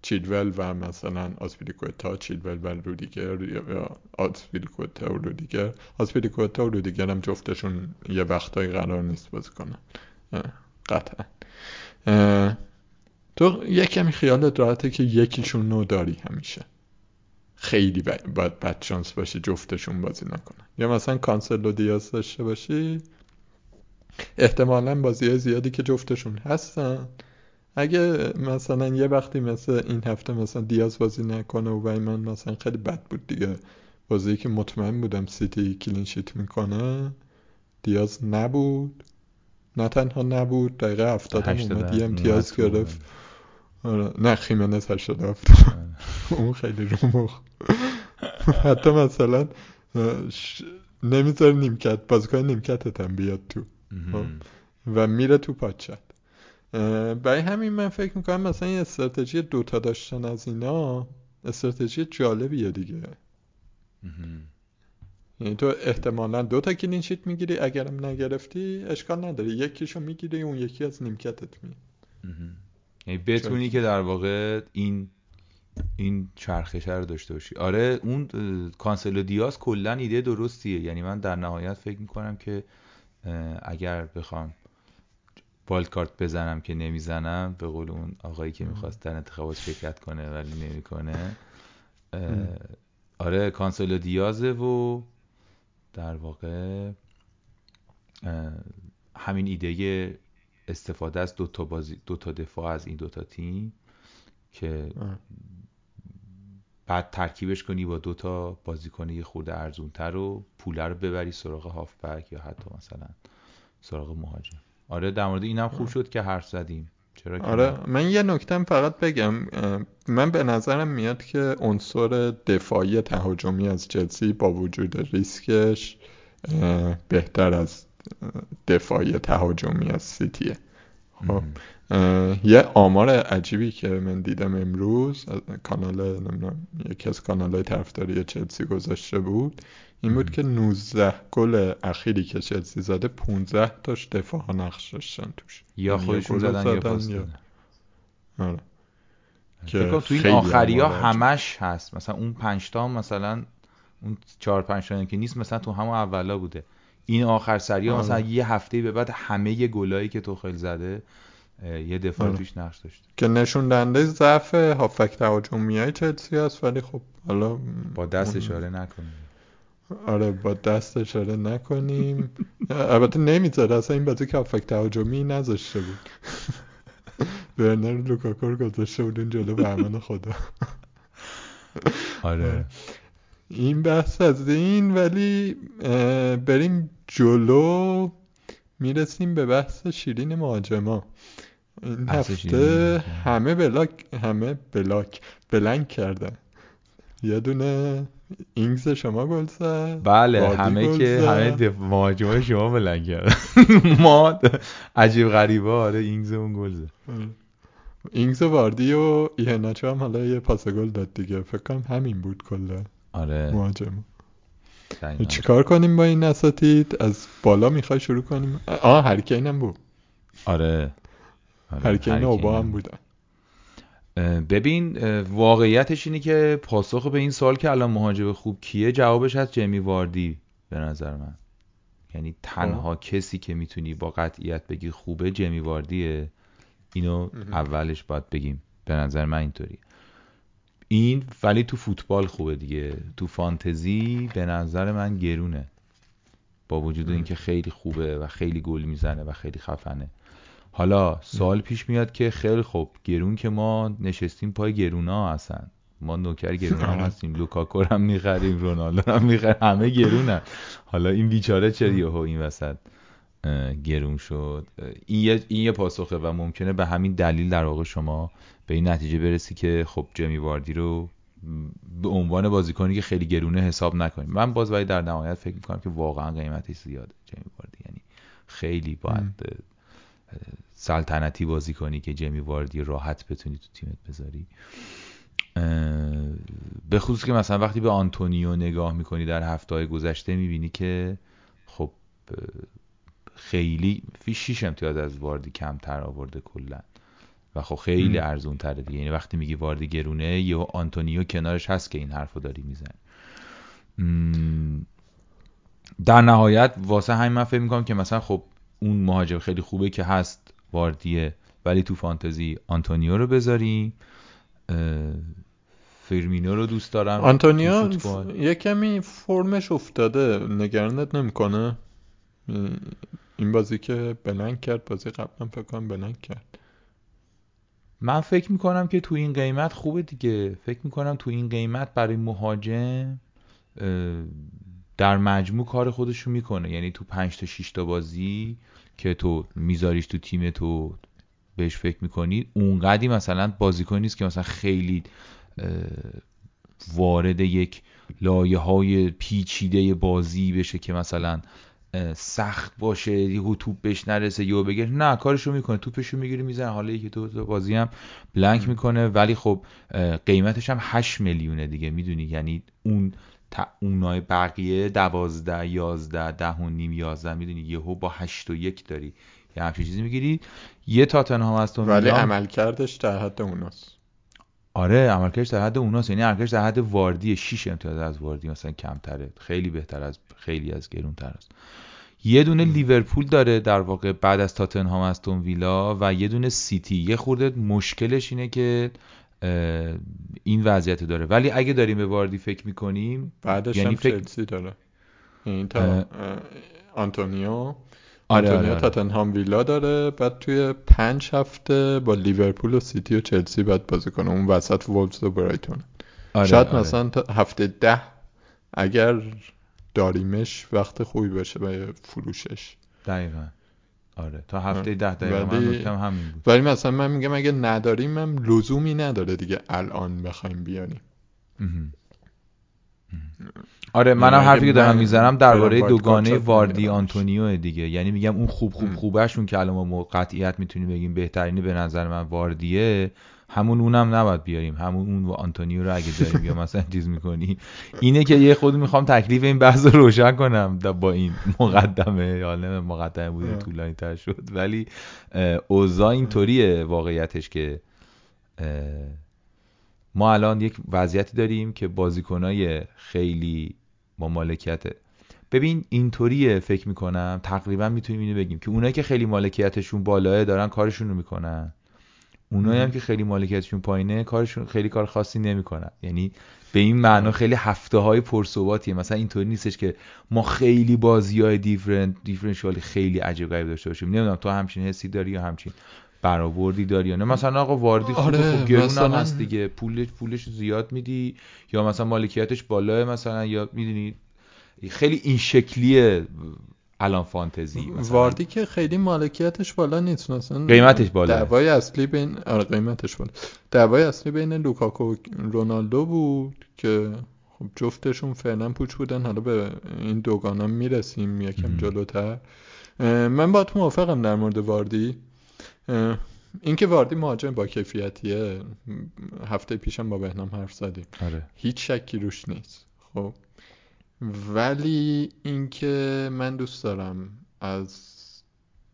چیلول و مثلا آسپیلیکوتا چیلول و رودیگر یا آسپیلیکوتا و رودیگر. آسپیلیکوتا و رودیگر هم جفتشون یه وقتایی قرار نیست بازی کنن. قطعا. تو یک کمی خیالت راحته که یکیشون نو داری همیشه. خیلی باید بد شانس باشه جفتشون بازی نکنن. یا مثلا کانسل و دیاز داشته باشی؟ احتمالا بازی زیادی که جفتشون هستن. اگه مثلا یه وقتی مثل این هفته مثلا دیاز بازی نکنه و من مثلا خیلی بد بود دیگه. بازی که مطمئن بودم سیتی کلینشیت می‌کنه دیاز نبود. نه تنها نبود دقیقه هفتادم اومد یه امتیاز گرفت. آره نه خیمنز 87 اون خیلی رو مخ حتی مثلا نمی‌ذاره نیمکت بازیکن نیمکتت هم بیاد تو. خب؟ و میره تو پاچت برای همین من فکر می‌کنم مثلا این استراتژی دوتا داشتن از اینا استراتژی جالبیه دیگه. یعنی تو احتمالا دو تا کلینشیت می‌گیری اگرم نگرفتی اشکال نداری یکیشو می‌گیری اون یکی از نیمکتت میاد یعنی بتونی که در واقع این این چرخشه رو داشته باشی. آره اون کانسل دیاز کلا ایده درستیه. یعنی من در نهایت فکر می‌کنم که اگر بخوام بالد کارت بزنم که نمی‌زنم به قول اون آقایی که می‌خواست در انتخابات شرکت کنه ولی نمی‌کنه آره کانسل دیازه و در واقع همین ایده استفاده از دو تا بازی دو تا دفاع از این دو تا تیم که بعد ترکیبش کنی با دو تا بازیکن یه خورده ارزونتر و پوله رو ببری سراغ هافبک یا حتی مثلا سراغ مهاجم. آره در مورد اینم خوب شد که حرف زدیم. چرا آره من یه نکتم فقط بگم من به نظرم میاد که عنصر دفاعی تهاجمی از چلسی با وجود ریسکش بهتر از دفاعی تهاجمی از سیتیه. خب یه آمار عجیبی که من دیدم امروز از کانال نمی‌دونم یکی از کانال های طرفداری چلسی گذاشته بود این بود که 19 گل اخیری که چلسی زده 15 تاش دفاع نقش داشتن توش یا یعنی خودشون گل زدن یا پاس یا- آره. که تو این آخری ها. همش هست مثلا اون پنج تا مثلا اون چهار پنج تا که نیست مثلا تو همون اولا بوده این آخر سری ها آره. مثلا یه هفته به بعد همه گلایی که تو خیلی زده یه دفاع آره. توش نقش داشته که نشون دهنده ضعف هافک تهاجمی های چلسی هست ولی خب حالا با دست اشاره نکنیم آره با دست اشاره نکنیم. البته نمی‌ذاره اصلا این بازی که هافک تهاجمی نذاشته بود. برنر لوکاکو رو گذاشته بود این جلو بهمن خدا. آره. این بحث از این ولی بریم جلو. می‌رسیم به بحث شیرین مهاجما. این هفته. همه بلاک همه blank blank کردن. یه دونه اینگز شما گل زد. بله همه که. همه دف... مهاجمای شما blank کردن. ما عجیب غریبه آره اینگزمون گل زد. اینگز و واردی و ایهناچو هم حالا یه پاس گل داد دیگه. فکر کنم همین بود کل آره. مهاجم. دقیقاً. چیکار کنیم با این اساتید؟ از بالا می‌خوای شروع کنیم؟ آه هری کین هم بود. آره. آره، هریکین و اوبا هم بودن. ببین واقعیتش اینه که پاسخ به این سوال که الان مهاجم خوب کیه جوابش از جمی واردی به نظر من. یعنی تنها کسی که می‌تونی با قطعیت بگی خوبه جمی واردیه. اینو اولش باید بگیم. به نظر من اینطوری. این ولی تو فوتبال خوبه دیگه. تو فانتزی به نظر من گرونه. با وجود اینکه خیلی خوبه و خیلی گل می‌زنه و خیلی خفنه. حالا سوال پیش میاد که خیلی خوب گرون که ما نشستیم پای گرونا هستن. ما نوکر گرونا هم هستیم لوکاکو هم می‌خریم رونالدو رو هم می‌خریم همه گرونن. حالا این بیچاره چرا یهو این وسط گرون شد؟ این یه, این یه پاسخه و ممکنه به همین دلیل در واقع شما به این نتیجه برسی که خب جمی واردی رو به عنوان بازیکنی که خیلی گرونه حساب نکنیم. من باز ولی در نهایت فکر می‌کنم که واقعا قیمتش زیاده جمی واردی. یعنی خیلی باید سلطنتی بازی کنی که جمی واردی راحت بتونی تو تیمت بذاری. به خصوص که مثلا وقتی به آنتونیو نگاه می‌کنی در هفته های گذشته می‌بینی که خب خیلی فی شیش امتیاز از واردی کمتر آورده کلا. و خب خیلی. ارزون تره دیگه. یعنی وقتی میگی واردی گرونه یه آنتونیو کنارش هست که این حرفو داری می‌زنی. در نهایت واسه همین من فکر می‌کنم که مثلا خب اون مهاجم خیلی خوبه که هست واردیه ولی تو فانتزی آنتونیو رو بذاری. اه، فرمینو رو دوست دارم. آنتونیو یه کمی فرمش افتاده نگرانت نمی‌کنه؟ این بازی که بلنک کرد بازی قبلا فکر کنم بلنک کرد. من فکر می‌کنم که تو این قیمت خوبه دیگه. فکر می‌کنم تو این قیمت برای مهاجم در مجموع کار خودش رو می‌کنه. یعنی تو پنج تا 6 تا بازی که تو میذاریش تو تیم تو بهش فکر می‌کنی اونقدی مثلا بازیکن نیست که مثلا خیلی وارد یک لایه های پیچیده بازی بشه که مثلا سخت باشه یهو توپ بهش نرسه یهو بگه نه کارشو می‌کنه توپشو می‌گیره می‌زنه. حالا یکی تو تو بازی هم بلنک می‌کنه ولی خب قیمتش هم 8 میلیونه دیگه می‌دونی؟ یعنی اون اونای بقیه دوازده یازده ده و نیم یازده می‌دونی؟ یهو با هشت و یک داری. یه همچین چیزی می‌گیری. یه تاتنهام از تو ولی میلان- عمل کردش در حد اوناست. آره عملکردش در حد اوناست. یعنی عملکردش در حد واردی 6 امتیاز از واردی مثلا کمتره. خیلی بهتر از خیلی از گرونتر است. یه دونه لیورپول داره در واقع بعد از تاتنهام استون ویلا و یه دونه سیتی. یه خورده مشکلش اینه که این وضعیت داره. ولی اگه داریم به واردی فکر می‌کنیم بعدش یعنی هم فکر- چلسی داره. این تا اه. آنتونیو. آره آنتونیو آره, آره. تاتنهام ویلا داره. بعد توی پنج هفته با لیورپول و سیتی و چلسی باید بازی کنه. اون وسط وولفز و برایتون. آره، شاید آره. مثلا تا هفته ده اگر داریمش وقت خوبی باشه برای فروشش. دقیقا. آره. تا هفته ده دقیقا من ولی- نکتم همین بود. ولی مثلا من میگم اگه نداریم هم لزومی نداره دیگه الان بخوایم بیاریم. آره منم حرفی که دارم من می‌زنم درباره دوگانه واردی. آنتونیو دیگه. یعنی میگم اون خوب خوب. خوبشون که الان ما قطعیت می‌تونیم بگیم بهترینی به نظر من واردیه. همون اونم نباید بیاریم. همون اون و آنتونیو رو اگه داریم یا مثلا چیز می‌کنی. اینه که یه خود می‌خوام تکلیف این بحث رو روشن کنم با این مقدمه. یا نه مقدمه بوده اه. طولانی تر شد. ولی اوضاع اینطوریه واقعیتش که ما الان یک وضعیتی داریم که بازیکنای خیلی با مالکیت ببین اینطوریه فکر می‌کنم. تقریبا می‌تونیم اینو بگیم که اونایی که خیلی مالکیتشون بالاه دارن کارشون رو می‌کنن. اونایی هم. که خیلی مالکیتشون پایینه کارشون خیلی کار خاصی نمی‌کنن. یعنی به این معنا خیلی هفته های پرثباتیه مثلا اینطوری نیستش که ما خیلی بازی های دیفرنت دیفرنشیالی خیلی عجیب غریب داشته باشیم. نمی‌دونم تو همچین حسی داری یا همچین برآوردی داری یا نه؟ مثلا آقا واردی خوبه آره، خب گرون هم مثلا- هست دیگه. پولش پولش زیاد میدی یا مثلا مالکیتش بالاه مثلا یا می‌دونی؟ خیلی این شکلیه. الان فانتزی مثلا. واردی که خیلی مالکیتش بالا نیست مثلا قیمتش بالاه. دعوای اصلی بین آره قیمتش بالا. دعوای اصلی بین لوکاکو و رونالدو بود که خب جفتشون فعلا پوچ بودن. حالا به این دوگانه می‌رسیم یکم. جلوتر. من با تو موافقم در مورد واردی. اینکه واردی مهاجم با کیفیتیه هفته پیشم با بهنام حرف زدیم. آره. هیچ شکی روش نیست. خب ولی اینکه من دوست دارم از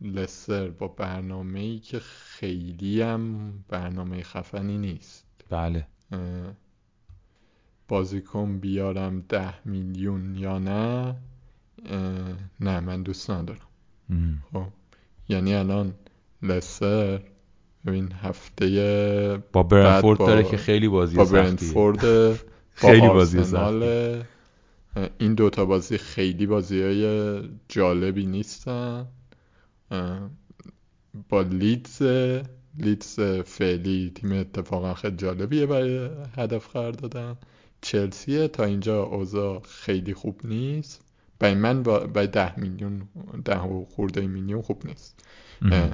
لستر با برنامه ای که خیلی هم برنامه خفنی نیست. بله. بازیکن بیارم ده میلیون یا نه نه من دوست ندارم. خب یعنی الان لستر ببین هفته با برنفورد با- داره که خیلی بازی با برنفورد خیلی بازی آرسنال این دوتا بازی خیلی بازی های جالبی نیستن. با لیدز لیدز فعلی تیم اتفاقا خیلی جالبیه برای هدف قرار دادن. چلسیه تا اینجا اوضاع خیلی خوب نیست. برای من با برای ده میلیون ده و خورده میلیون خوب نیست. مم.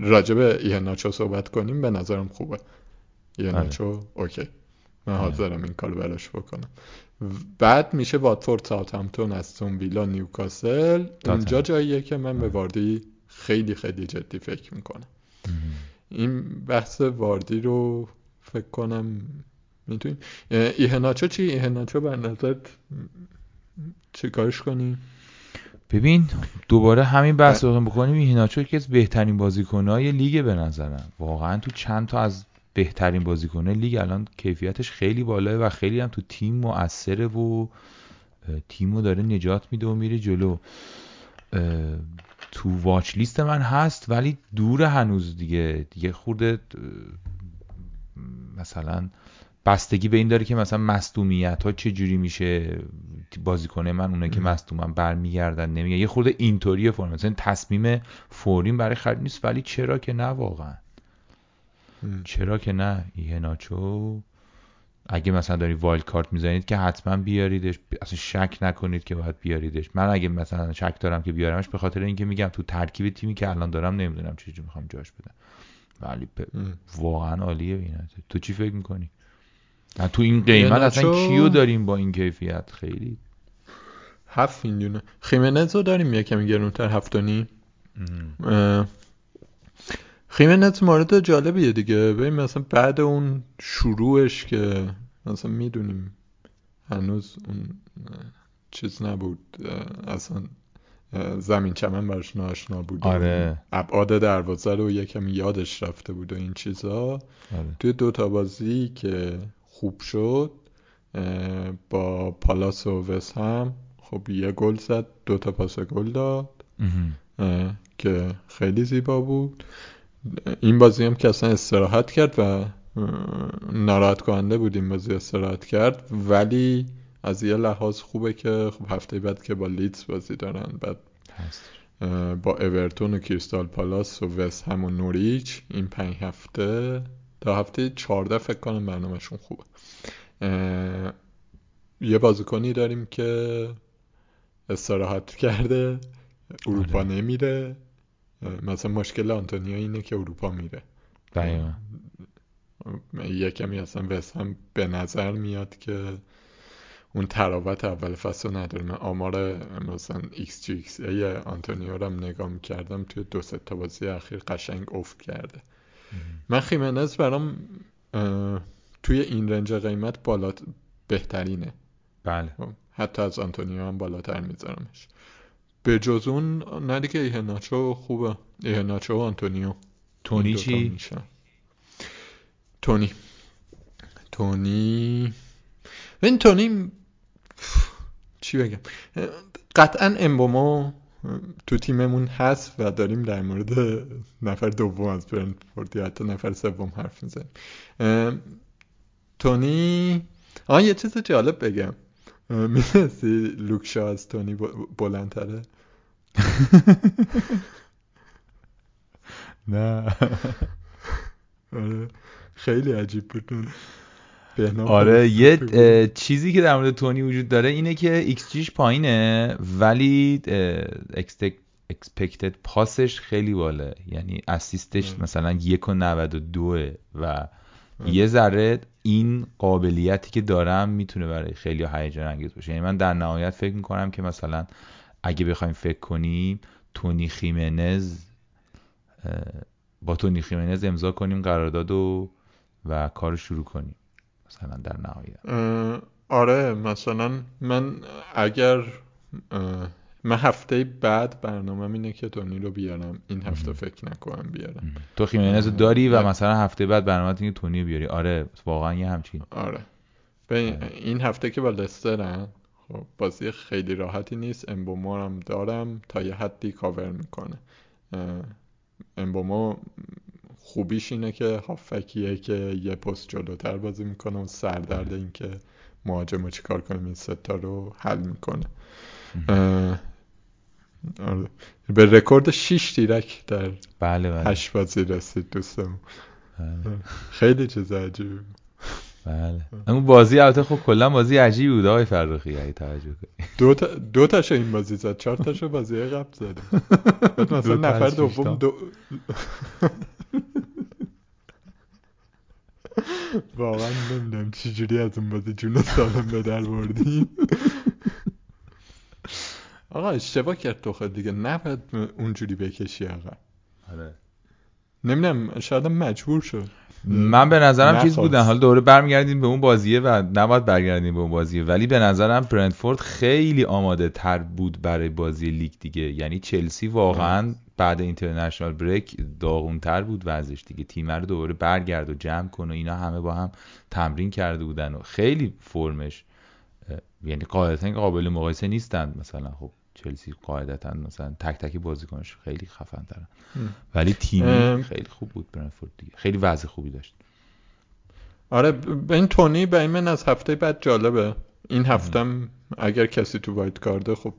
راجع به ایهناچو صحبت کنیم به نظرم خوبه. ایهناچو اوکی. من آره. حاضرم این کار براش بکنم. بعد میشه واتفورد ساوثهمپتون استون ویلا نیوکاسل اونجا جاییه که من به واردی خیلی خیلی جدی فکر می‌کنم. این بحث واردی رو فکر کنم می‌تونیم ایهناچو چی؟ ایهناچو بر نظرت چی کارش کنیم؟ ببین دوباره همین بحث رو بکنیم هیناچو یکی از بهترین بازیکنهای لیگ به نظرم واقعا تو چند تا از بهترین بازیکنهای لیگ. الان کیفیتش خیلی بالاه و خیلی هم تو تیم مؤثره و تیمو داره نجات میده و میره جلو. تو واچ لیست من هست ولی دور هنوز دیگه دیگه خورده مثلا بستگی به این داره که مثلا مصدومیت ها چه جوری میشه بازیکنه من اونایی که. مصدومن برمیگردن نمیگه یه خورده اینطوریه فرم مثلا تصمیم فورین برای خرید نیست ولی چرا که نه واقعا. ام. چرا که نه ایهناچو اگه مثلا داری wild card می‌زنید که حتما بیاریدش اصلا شک نکنید که باید بیاریدش. من اگه مثلا شک دارم که بیارمش به خاطر اینکه میگم تو ترکیب تیمی که الان دارم نمی‌دونم چجوری می‌خوام جاش بدم. ولی ام. واقعا عالیه اینا تو چی فکر می‌کنی؟ تو این قیمت اصلا کیو داریم با این کیفیت؟ خیلی. هفت میلیونه خیمنز رو داریم یه کمی گرونتر هفت و نیم. اه، خیمنز مورد جالبیه دیگه ببین مثلا بعد اون شروعش که مثلا می‌دونیم هنوز اون چیز نبود اصلا زمین چمن براش ناشنا بود آره. ابعاد دروازه رو یکم یادش رفته بود و این چیزا آره. توی دوتا بازی که خوب شد با پالاس و وست هم خب یه گل زد دوتا پاس گل داد. اه، که خیلی زیبا بود این بازی هم که اصلا استراحت کرد و ناراحت کننده بود این بازی استراحت کرد ولی از یه لحاظ خوبه که خب هفته بعد که با لیدز بازی دارن بعد هست. با اورتون و کریستال پالاس و وست هم و نوریچ این پنج هفته تا هفته چهارده فکر کنم برنامهشون خوبه. یه بازیکنی داریم که استراحت کرده اروپا آره. نمیره. اه، مثلا مشکل آنتونیو اینه که اروپا میره. دقیقا. یه کمی اصلا وست هم به نظر میاد که اون طراوت اول فصل نداره. من آمار مثلا xG xA آنتونیو رو هم نگاه می‌کردم توی دو سه تا بازی اخیر قشنگ افت کرده. من خیمنز برام توی این رنج قیمت بالا بهترینه. بله. خب، حتی از آنتونیو هم بالاتر میذارمش. به جز اون نه دیگه ایهناچو خوبه. ایهناچو و آنتونیو. تونی چی؟ تونی. تونی. این تونی چی بگم؟ قطعا امبومو تو تیممون هست و داریم در مورد نفر دوم از برنتفورد یا حتی نفر سوم حرف می‌زنیم. تونی. آه یه چیز جالب بگم. می‌دونستی لوک شاو از تونی بلندتره؟ نه. آره. خیلی عجیب بود. آره یه چیزی که در مورد تونی وجود داره اینه که ایکس جیش پایینه ولی اکسپکتد پاسش خیلی بالا یعنی اسیستش مثلا یک و نود و دوه و یه ذره این قابلیتی که دارم می‌تونه برای خیلی هیجان انگیز باشه. یعنی من در نهایت فکر می‌کنم که مثلا اگه بخوایم فکر کنیم تونی خیمنز با تونی خیمنز امضا کنیم قرارداد و و کار شروع کنیم. مثلا در نهایت. آره مثلا من اگر من هفته بعد برنامه اینه که تونی رو بیارم. این هفته فکر نکنم بیارم تو خیمنز داری و مثلا هفته بعد برنامه اینه که تونی بیاری. آره واقعا یه همچین. آره. به این هفته که با لسترن خب بازی خیلی راحتی نیست. امبومو هم دارم تا یه حدی کاور می‌کنه. امبومو خوبیش اینه که هافکیه که یه پست جلوتر بازی می‌کنه و سردرد این که مهاجم چیکار کنیم این ستا رو حل می‌کنه. آره. به رکورد 6 تیرک در بله بله. 8 بازی رسید دوستم بله. خیلی چیز عجیبی بله. اون بازی البته خب کلا بازی عجیبی بود آقای فرخی اگه توجه کنی. دو تا دو تاشو این بازی زد چهار تاشو بازی قبل زد. مثلا نفر دوم دو واقعا نمی‌دونم چجوری از اون بازی جون سالم به در بردیم. آقا اشتباه کرد تو دیگه. نباید اونجوری بکشی آقا. آره. نمی‌دونم شاید مجبور شد. من به نظرم چیز بودن حالا دوره برمیگردیم به اون بازیه و نباید برگردیم به اون بازیه. ولی به نظرم برندفورد خیلی آماده تر بود برای بازی لیگ دیگه. یعنی چلسی واقعا بعد اینترنشنال بریک داغون تر بود وضعش دیگه. تیم رو دوباره برگرد و جمع کن و اینا همه با هم تمرین کرده بودن و خیلی فرمش یعنی قاعدتا قابل مقایسه نیستند مثلا. خب چلسی قاعدتا مثلا تک تک بازیکنش خیلی خفن دارن ولی تیمی خیلی خوب بود برنفورد دیگه. خیلی وضع خوبی داشت. آره به این تونی به این من از هفته بعد جالبه. این هفتم اگر کسی تو وایت کارده خب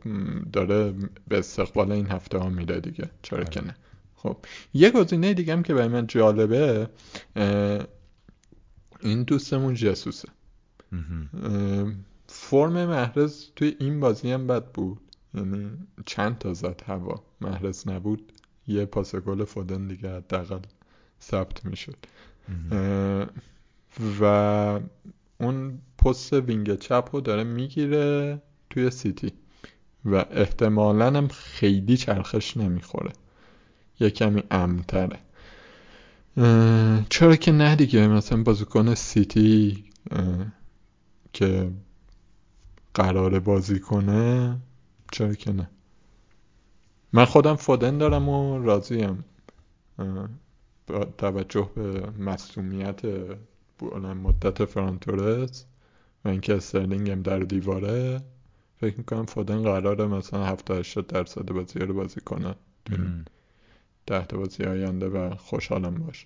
داره به استقبال این هفته ها میره دیگه. چرا که نه. خب یه گزینه دیگه هم که برای من جالبه این دوستمون جسوسه. فرم محرز توی این بازی هم بد بود. یعنی چند تا زد هوا. محرز نبود یه پاس گل فودن دیگه حداقل ثبت می‌شد. و اون پست wing چپ رو داره می‌گیره توی سیتی و احتمالا هم خیلی چرخش نمی‌خوره. یه کمی امتره. چرا که نه دیگه؟ مثلا بازیکن سیتی که قرار بازی کنه چرا که نه. من خودم فودن دارم و راضیم. با توجه به مسئولیت مدت فرانتورز و اینکه استرلینگ هم در دیواره فکر می‌کنم فودن قراره مثلا 70 80 درصد بازی رو بازی کنه. تحت بازی آینده و خوشحالم باش.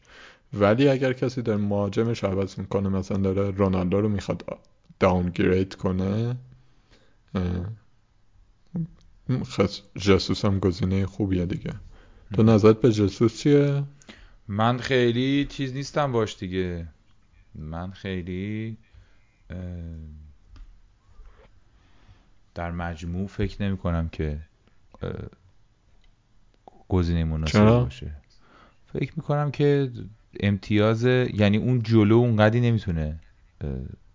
ولی اگر کسی در مهاجمش عوض می‌کنه مثلا داره رونالدو رو می‌خواد داونگرید کنه جسوس هم گزینه خوبیه دیگه. تو نظرت به جسوس چیه؟ من خیلی چیز نیستم باش دیگه. من خیلی در مجموع فکر نمی کنم که گزینه مناسب باشه. فکر می کنم که امتیاز یعنی اون جلو اونقدی نمی‌تونه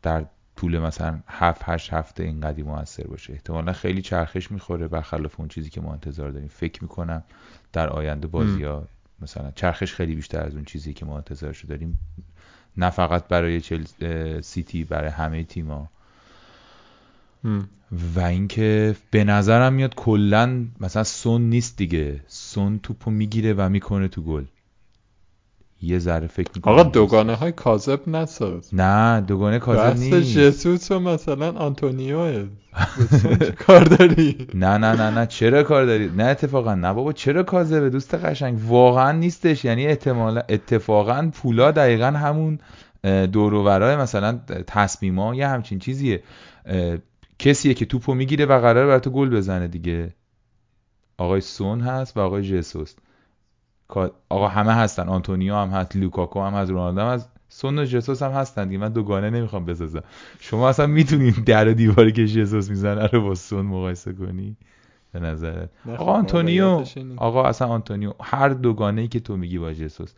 در طول مثلا هفت هشت هفته اینقدی موثر باشه. احتمالا خیلی چرخش می‌خوره برخلاف اون چیزی که ما انتظار داریم. فکر می‌کنم در آینده بازی ها مثلا چرخش خیلی بیشتر از اون چیزی که ما انتظارشو داریم. نه فقط برای چل... سیتی برای همه تیما. و اینکه به نظرم میاد کلا مثلا سون نیست دیگه. سون توپو می‌گیره و می‌کنه تو گل. یه ذره فکر می‌کنم آقا دوگانه های کاذب نساز. نه دوگانه کاذب نیست. بحث جسوس و مثلا آنتونیو کار داری؟ نه نه نه نه. چرا کار داری؟ نه اتفاقا نه. بابا چرا کاذبه؟ دوست قشنگ. واقعا نیستش. یعنی احتمالا اتفاقا پولا دقیقا همون دوروورای مثلا تصمیما یه همچین چیزیه. کسیه که توپو می‌گیره و قراره بر تو گل بزنه دیگه. آقای سون هست و آقای جسوس. آقا همه هستن. آنتونیو هم هست لوکاکو هم هست رونالدو هم هست. سون و جسوس هم هستن دیگه. من دوگانه نمی‌خوام بسازم. شما اصلا می‌تونین در دیواری که جسوس می‌زنه رو با سون مقایسه کنی؟ به نظر آقا آنتونیو آقا اصلا آنتونیو هر دوگانه ای که تو میگی با جسوس.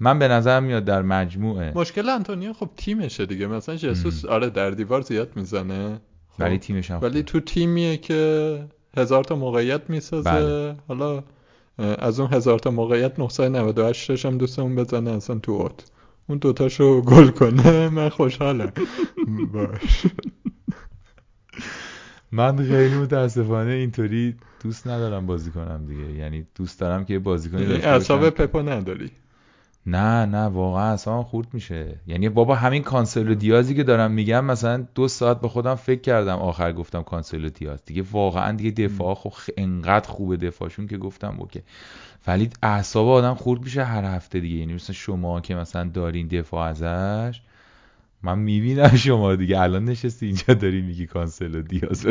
من به نظر میاد در مجموعه. مشکل آنتونیو خب تیمشه دیگه. مثلا جسوس آره در دیوار زیاد می‌زنه. خب. ولی تیمش هم ولی تو تیمیه که هزار تا موقعیت می‌سازه. بله. حالا از اون هزار تا موقعیت 998 تاش هم دوستمون بزنه اصلا تو اوت اون دوتاشو گل کنه من خوشحالم. باش. من خیلی متاسفانه اینطوری دوست ندارم بازی کنم دیگه. یعنی دوست دارم که بازی کنی اعصاب پپو نداری. نه نه واقعا اصلا خورد میشه. یعنی بابا همین کانسلو دیازی که دارم میگم مثلا دو ساعت به خودم فکر کردم آخر گفتم کانسلو دیاز. دیگه واقعا دیگه دفاع خب انقدر خوبه دفاعشون که گفتم اوکی. ولی اعصاب آدم خورد میشه هر هفته دیگه. یعنی مثلا شما که مثلا دارین دفاع ازش من می‌بینم شما دیگه. الان نشستی اینجا داری میگی کانسلو دیاز.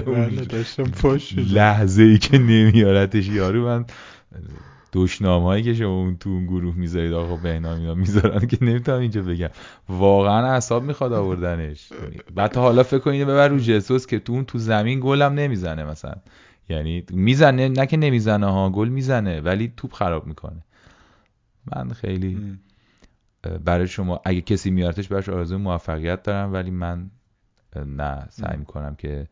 لحظه ای که نمیارتش یارو من هایی که شما اون تو اون گروه می‌ذارید آقا بهنام اینا می‌ذارن که نمی‌تونم اینجا بگم. واقعا اعصاب می‌خواد آوردنش. بعد حالا فکر کنید ببر رو جسوس که تو اون تو زمین گلم نمی‌زنه مثلا. یعنی می‌زنه نه که نمی‌زنه ها گل می‌زنه ولی توپ خراب می‌کنه. من خیلی برای شما اگه کسی میارتش براش آرزوی موفقیت دارم ولی من نه سعی می‌کنم که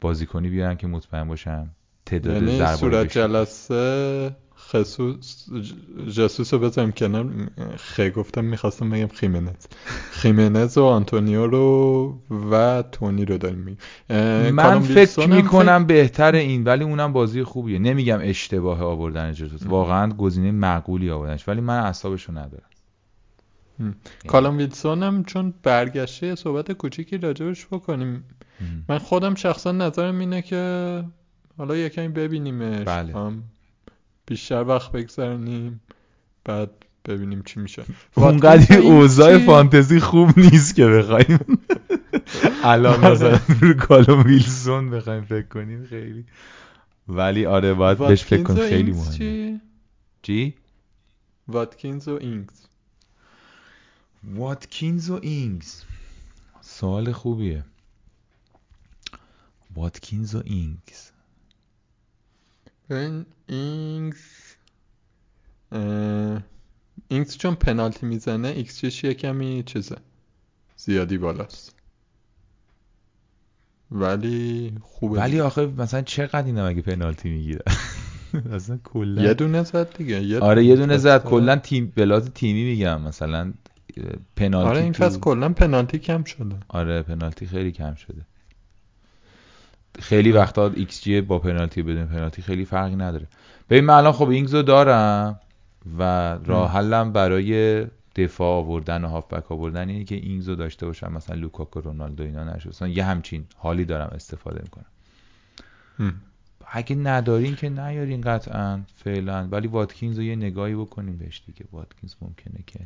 بازیکنی بیارم که مطمئن باشم تعداد یعنی صورت جلسه خصوص جاسوس رو بذارم کنار. خیلی گفتم می‌خواستم بگم خیمنز. خیمنز و آنتونیو رو و تونی رو داریم می من فکر می‌کنم بهتر این ولی اونم بازی خوبیه. نمیگم اشتباه آوردن جاسوس. واقعا گزینه معقولی آوردنش. ولی من اعصابشو ندارم. کالام ویلسون هم چون برگشته صحبت کوچیکی راجبش بکنیم. من خودم شخصا نظرم اینه که حالا یکمی ببینیمش. بله. بیشتر وقت بگذرنیم بعد ببینیم چی میشه. اونقدر اوضاع فانتزی خوب نیست که بخوایم. الان مثلا رو کالوم ویلسون بخوایم فکر کنیم خیلی. ولی آره باید بهش فکر کنیم. خیلی مهمه. چی؟ واتکینز و اینگز واتکینز و اینگز سوال خوبیه. واتکینز و اینگز این اینگز اینگز چون پنالتی می‌زنه ایکس چش یه کمی؟ چیزه. زیادی بالاست. ولی خوبه ولی آخه مثلا چقدر اینا مگه پنالتی می‌گیره؟ اصلا کلا یه دونه زد دیگه. یه آره یه دونه زد. کلا تیم به لحاظ تیمی میگم. مثلا پنالتی آره این فصل کلا پنالتی کم شده. آره پنالتی خیلی کم شده. خیلی وقتا ایکس جی با پنالتی بدون پنالتی خیلی فرقی نداره. ببین من الان خب اینگزو دارم و راه حلم برای دفاع آوردن و هافبک آوردن اینه که اینگزو داشته باشم. مثلا لوکاکو رونالدو اینا نشه یه همچین حالی دارم استفاده می‌کنم. اگه ندارین که نیارین قطعا فعلا. ولی واتکینز رو یه نگاهی بکنیم بهش دیگه. واتکینز ممکنه که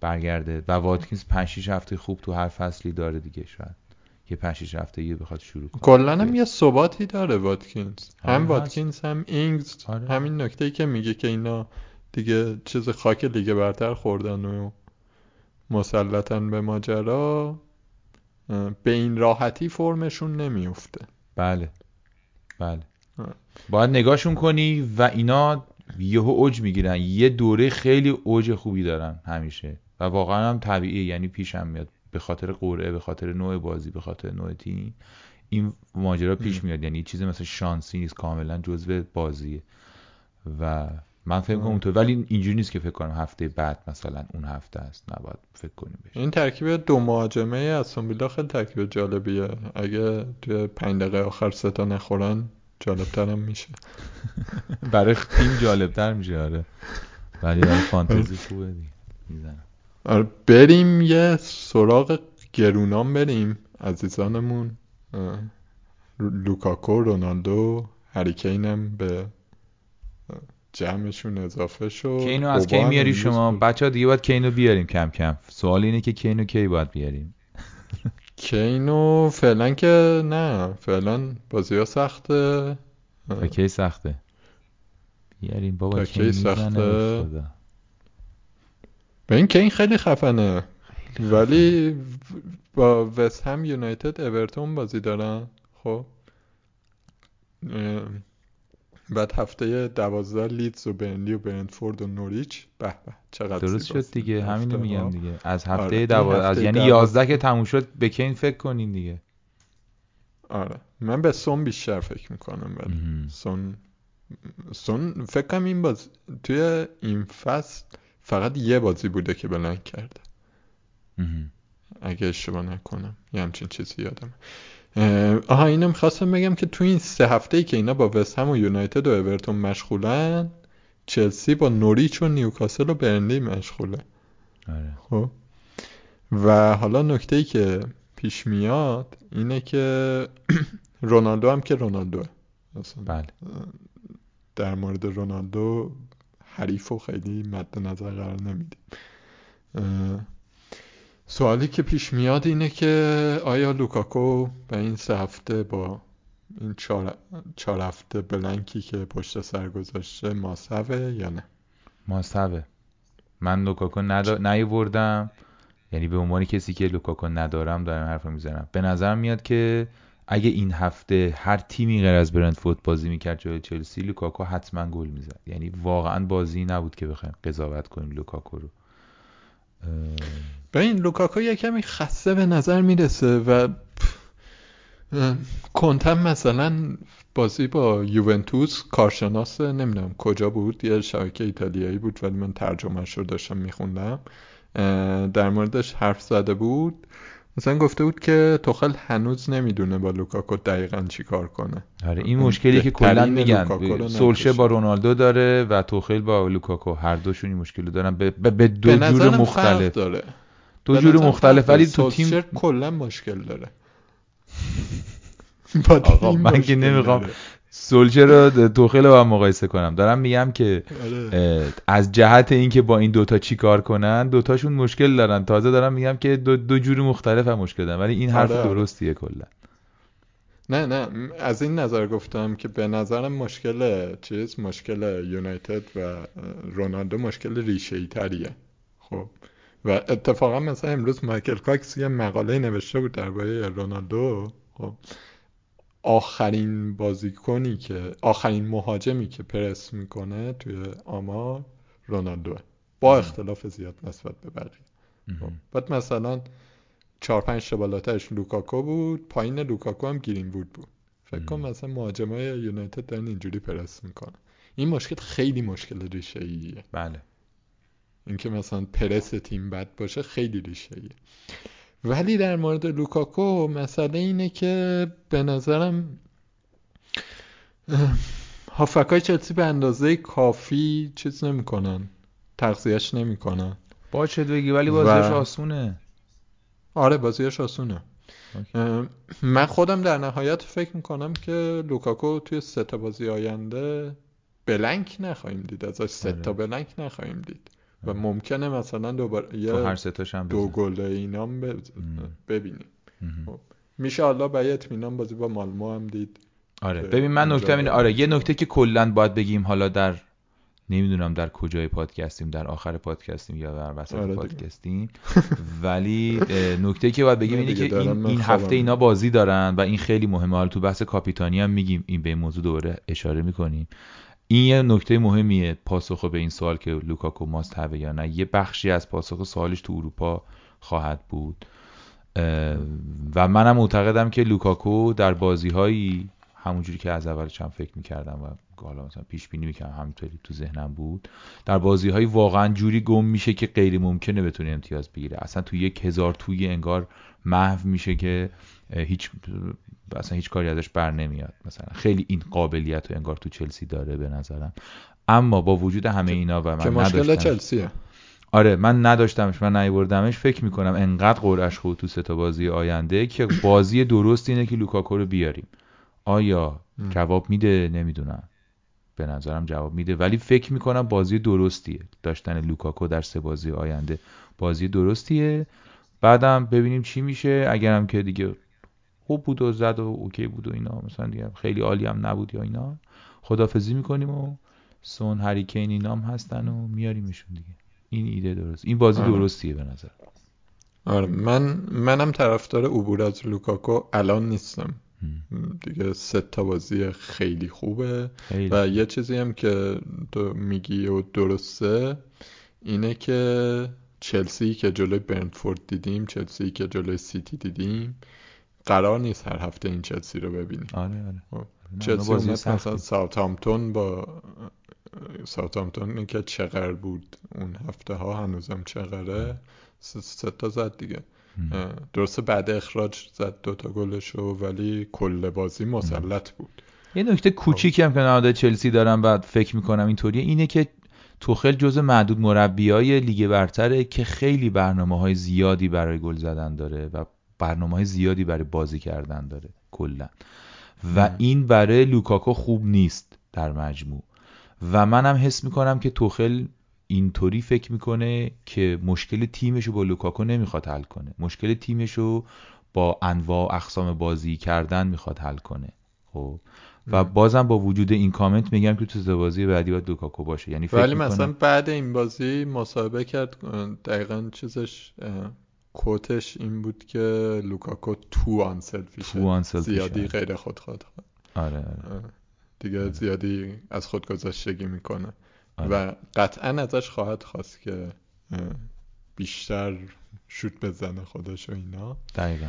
برگرده. و واتکینز 5 6 هفته خوب تو هر فصلی داره دیگه شاید. یه 5 6 هفته یه بخواد شروع کنه. کلا هم یه ثباتی داره واتکینز. آره هم واتکینز هم اینگز. آره. همین نکته ای که میگه که اینا دیگه چیز خاک لیگ برتر خوردن و مسلطن به ماجرا به این راحتی فرمشون نمیفته بله. بله. باید نگاهشون کنی و اینا یهو اوج می‌گیرن. یه دوره خیلی اوج خوبی دارن همیشه. و واقعا هم طبیعیه یعنی پیشم میاد. به خاطر قرعه به خاطر نوع بازی به خاطر نوع تیم این ماجرا پیش میاد. یعنی چیز مثلا شانسی نیست کاملا جزء بازیه. و من فکر کنم اونطور. ولی اینجوری نیست که فکر کنم هفته بعد مثلا اون هفته است. نباید فکر کنیم بشه. این ترکیب دو مهاجمه از ویلا خیلی ترکیب جالبیه. اگه توی پنج دقیقه آخر سه تا نخورن جالبتر هم میشه. برای تیم جالبتر میشه آره. ولی برای فانتزی خوبه می‌زنم. آره بریم یه سراغ گرونام بریم عزیزانمون. لوکاکو رونالدو هریکین هم به جمعشون اضافه شد. کینو از کی میاری شما. بچه ها دیگه باید کینو بیاریم کم کم. سوال اینه که کینو کی باید بیاریم؟ کینو فعلا که نه. فعلا بازی ها سخته. تا کی سخته؟ بیاریم. بابا کی سخته؟ به خدا. به این کین خیلی خفنه. ولی با وست هم یونایتد اورتون بازی دارن. خب. بعد هفته دوازده لیدز و برنلی و برنتفورد و نوریچ. به به چقدر درست شد دیگه. این همینو میگم. دیگه. از آره، هفته این دوا... از یعنی دوازده- یازده که تموم شد به کین فکر کنین دیگه. آره. من به سون بیشتر فکر می‌کنم ولی. سون سون فکر کنم این باز توی این فصل فقط یه بازی بوده که بلنگ کرده. اگه اشتباه نکنم. یه همچین چیزی یادم آها اینو می‌خواستم بگم که تو این سه هفته ای که اینا با وست هم و یونایتد و اورتون مشغولن چلسی با نوریچ و نیوکاسل و برنلی مشغوله. آره. خب. و حالا نکته ای که پیش میاد اینه که رونالدو هم که رونالدوه. اصلا بله. در مورد رونالدو حریف و خیلی مد نظر قرار نمیدیم سوالی که پیش میاد اینه که آیا لوکاکو به این سه هفته با این چهار, چهار هفته blank ی که پشت سر گذاشته must ه یا نه؟ must ه. من لوکاکو ندا... نیوردم. یعنی به عنوان کسی که لوکاکو ندارم دارم حرف می‌زنم. به نظر میاد که اگه این هفته هر تیمی غیر از برنتفورد بازی می‌کرد جای چلسی لوکاکو حتما گل می‌زد. یعنی واقعا بازی نبود که بخوایم قضاوت کنیم لوکاکو رو. به این لوکاکو یه کمی خسته به نظر می‌رسه و کنتم مثلا بازی با یوونتوس کارشناس نمی‌دونم کجا بود یه شبکه ایتالیایی بود ولی من ترجمهش رو داشتم میخوندم. در موردش حرف زده بود. مثلا گفته بود که توخل هنوز نمی‌دونه با لوکاکو دقیقا چی کار کنه. آره این مشکلی که کلا میگن. سولشر با. رونالدو داره و توخل با لوکاکو. هر دوشون این مشکل رو دارن. به, به, دو به جور مختلف. داره. دو جور مختلف. ولی تو تیم کلا مشکل داره. با آقا من که نمی‌خوام سولشه رو توخیل با هم مقایسه کنم. دارم میگم که آره. از جهت اینکه با این دوتا چی کار کنن دوتاشون مشکل دارن. تازه دارم میگم که دو, دو جور مختلف هم مشکل دارن ولی این حرف آره،. درستیه کلا. نه نه. از این نظر گفتم که به نظرم مشکل چیز مشکل یونایتد و رونالدو مشکل ریشه ای تریه. خب. و اتفاقا مثلا امروز مایکل کاکس یه مقاله نوشته بود درباره رونالدو. خب. آخرین بازیکنی که آخرین مهاجمی که پرس می‌کنه توی آمار رونالدوه. با اختلاف زیاد نسبت به بقیه. خب. بعد مثلا چهار پنج تا بالاترش لوکاکو بود پایین لوکاکو هم گرینوود بود. فکر کن مم. مثلا مهاجمای یونایتد دارن اینجوری پرس می‌کنن. این مشکل خیلی مشکل ریشه ایه بله. اینکه مثلا پرس تیم بد باشه خیلی ریشه ایه ولی در مورد لوکاکو مسئله اینه که به نظرم هافبکای چلسی به اندازه کافی چیز نمی‌کنن تغذیهش نمی‌کنن. باشه بگی؟ ولی و- بازیش آسونه. آره بازیش آسونه. اوکی. من خودم در نهایت فکر می‌کنم که لوکاکو توی سه تا بازی آینده بلنک نخواهیم دید ازش سه آره. تا بلنک نخواهیم دید. و. ممکنه مثلا دوباره تو هر یه ستاش هم دو گل مم. ببینیم مهم. میشه الله به اطمینان بازی با مالمو هم دید آره ببین من نکته اینه آره یه. نکته که کلا باید بگیم حالا در نمی‌دونم در کجای پادکستیم در آخر پادکستیم یا در وسط آره. پادکستیم ولی نکته که باید بگیم نه اینه که این, این هفته اینا. بازی دارن و این خیلی مهمه حالا تو بحث کاپیتانی هم میگیم این به این موضوع دوباره اشاره می‌کنیم این یه نکته مهمیه پاسخ به این سوال که لوکاکو ماست یا نه. یه بخشی از پاسخ سوالش تو اروپا خواهد بود. و منم معتقدم که لوکاکو در بازی هایی همونجوری که از اولش هم فکر می‌کردم و حالا مثلا پیش بینی می‌کردم همینطوری تو ذهنم بود در بازی های واقعا جوری گم میشه که غیر ممکنه بتونه امتیاز بگیره. اصلا تو یک هزار توی انگار محو میشه که هیچ اصلا هیچ کاری ازش بر نمیاد. مثلا خیلی این قابلیت رو انگار تو چلسی داره به نظرم. اما با وجود همه اینا و من مشکل چلسیه. آره من نداشتمش من نیوردمش فکر می‌کنم انقدر قرعه‌ش خوبه تو سه تا بازی آینده که بازی درست اینه که لوکاکو رو بیاریم. آیا جواب میده؟ نمی‌دونم. به نظرم جواب میده. ولی فکر می‌کنم بازی درستیه. داشتن لوکاکو در سه بازی آینده بازی درستیه. بعدم ببینیم چی میشه. اگرم که دیگه خوب بود و زد و اوکی بود و اینا. مثلا دیگه خیلی عالی هم نبود یا اینا. خدافزی می‌کنیم و سون هریکین اینام هستن و میاریمشون دیگه. این ایده درست. این بازی آره. درستیه به نظر. آره. من منم طرفدار عبور از لوکاکو الان نیستم. دیگه سه تا بازی خیلی خوبه. و یه چیزی هم که تو میگی و درسته اینه که چلسی که جلوی برنتفورد دیدیم چلسی که جلوی سیتی دیدیم قرار نیست هر هفته این چلسی رو ببینیم. آره آره. خب، چلسی اومد مثلا ساوثهامپتون با ساوثهامپتون که چغر بود اون هفته ها هنوزم چغره؟ سه تا زد دیگه. درسته بعد اخراج زد دوتا گلشو ولی کل بازی مسلط بود. یه نکته کوچیکی هم که نهاده چلسی دارم و فکر می‌کنم اینطوریه اینه که توخل جز معدود مربیای لیگ برتره که خیلی برنامه های زیادی برای گل زدن داره و برنامه های زیادی برای بازی کردن داره کلا. و این برای لوکاکو خوب نیست در مجموع. و منم حس می‌کنم که توخل اینطوری فکر می‌کنه که مشکل تیمشو با لوکاکو نمی‌خواد حل کنه. مشکل تیمشو با انواع اقسام بازی کردن می‌خواد حل کنه. خب. و بازم با وجود این کامنت میگم که تو بازی بعدی باید لوکاکو باشه. یعنی فکر ولی مثلا بعد این بازی مصاحبه کرد دقیقا چیزش quote ش این بود که لوکاکو تو آن تو زیادی غیر خود خود آره, آره. دیگه زیادی از خود گذاشتگی می‌کنه. آره. و قطعا ازش خواهد خواست که بیشتر شوت بزنه خودش و اینا. دقیقا.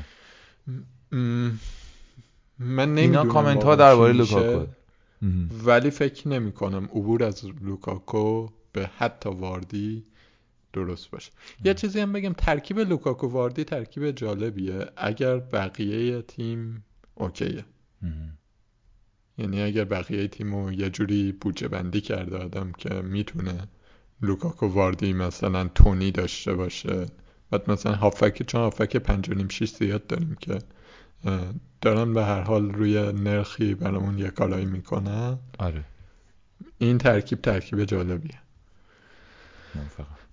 من اینا کامنت ها درباره لوکاکو ولی فکر نمی کنم عبور از لوکاکو به حتی واردی درست باشه. یه چیزی هم بگم ترکیب لوکاکو واردی ترکیب جالبیه. اگر بقیه تیم okay ه. یعنی اگر بقیه تیم رو یه جوری بودجه بندی کرده آدم که می‌تونه لوکاکو واردی مثلا تونی داشته باشه. بعد مثلا هافبک چون هافبک پنج و نیم شیش زیاد داریم که دارن به هر حال روی نرخی برامون یه کارایی می‌کنن. آره. این ترکیب ترکیب جالبیه.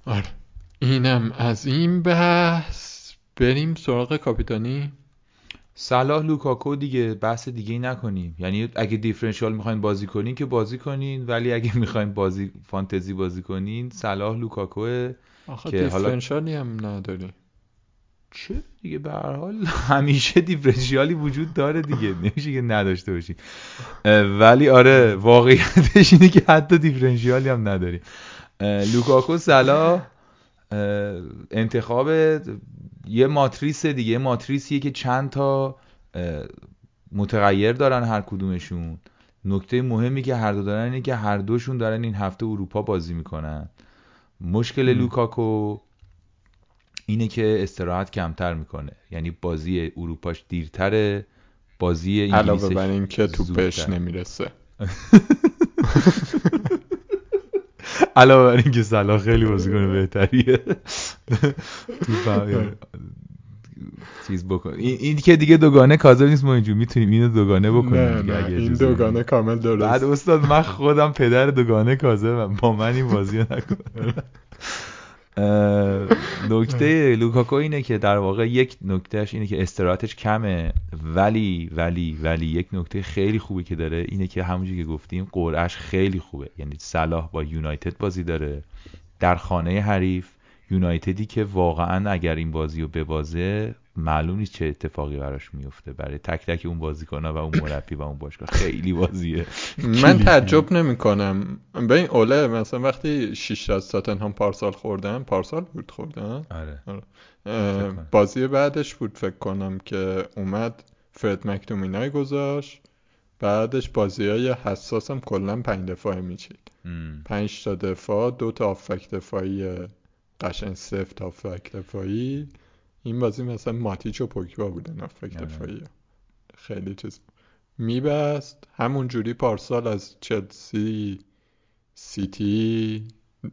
آره. اینم از این بحث. بریم سراغ کاپیتانی. صلاح لوکاکو دیگه بحث دیگه ای نکنیم. یعنی اگه differential می‌خواین بازی کنین که بازی کنین ولی اگه می‌خواین بازی فانتزی بازی کنین صلاح لوکاکو که دیفرنشیالی هم نداری. چه دیگه؟ به هر حال همیشه دیفرنشیالی وجود داره دیگه. نمیشه که نداشته باشین ولی آره واقعیتش اینه که حتی دیفرنشیالی هم نداری. لوکاکو صلاح انتخاب یه ماتریس دیگه. یه ماتریسیه که چند تا متغیر دارن هر کدومشون. نکته مهمی که هر دو دارن اینه که هر دوشون دارن این هفته اروپا بازی می‌کنن. مشکل لوکاکو اینه که استراحت کمتر می‌کنه. یعنی بازی اروپاش دیرتره بازی انگلیسش علاوه بر این که توپش نمی‌رسه. علاوه بر اینکه صلاح خیلی بازیکن بهتریه. چیز بکن. این, این که دیگه دوگانه کازر نیست ما اینجور می‌تونیم اینو دوگانه بکنیم نه نه این دوگانه کامل درست. بعد استاد من خودم پدر دوگانه کازر با من این بازی رو نکنم نکته لوکاکو اینه که در واقع یک نکتهش اینه که استراتش کمه ولی ولی ولی یک نکته خیلی خوبی که داره اینه که همونجوری که گفتیم قرعش خیلی خوبه. یعنی صلاح با یونایتد بازی داره. در خانه حریف یونایتدی که واقعا اگر این بازی رو ببازه معلوم نیست چه اتفاقی براش میفته. برای تک تک اون بازیکن‌ها و اون مربی و اون باشگاه خیلی بازیه من تعجب نمی کنم به این اوله مثلا وقتی 6 از تاتنهام پارسال خوردن پارسال بود خوردن؟ آره. کنم. بازی بعدش بود فکر کنم که اومد فرد مکتومینای گذاشت. بعدش بازی های حساسم کلا پنج دفاعه میچید. پنج تا دفاع دو تا آفک دفاعی قشنگ سفت آفک دفاعی. این بازی مثلا ماتیچ و پوگبا بودن آفک آره. دفاعی. خیلی چیز. میبست. همون جوری پارسال از چلسی سیتی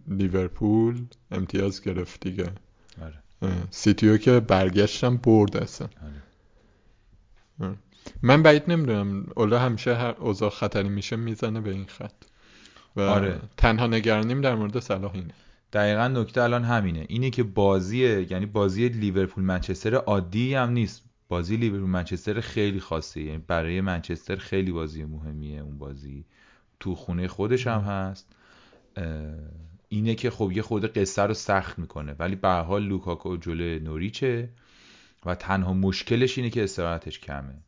لیورپول امتیاز گرفت دیگه. آره. سیتیو که برگشتم برد اصلا. آره. من بعید نمی‌دونم. اولا همیشه هر اوضاع خطری میشه می‌زنه به این خط. و آره. تنها نگرانیم در مورد صلاح اینه. دقیقا نکته الان همینه. اینه که بازی یعنی بازی لیورپول منچستر عادی هم نیست. بازی لیورپول منچستر خیلی خاصه. یعنی برای منچستر خیلی بازی مهمیه اون بازی. تو خونه خودش هم هست. اینه که خب یه خورده قصه رو سخت می‌کنه. ولی به حال لوکاکو جلوی نوریچه و تنها مشکلش اینه که استراحتش کمه.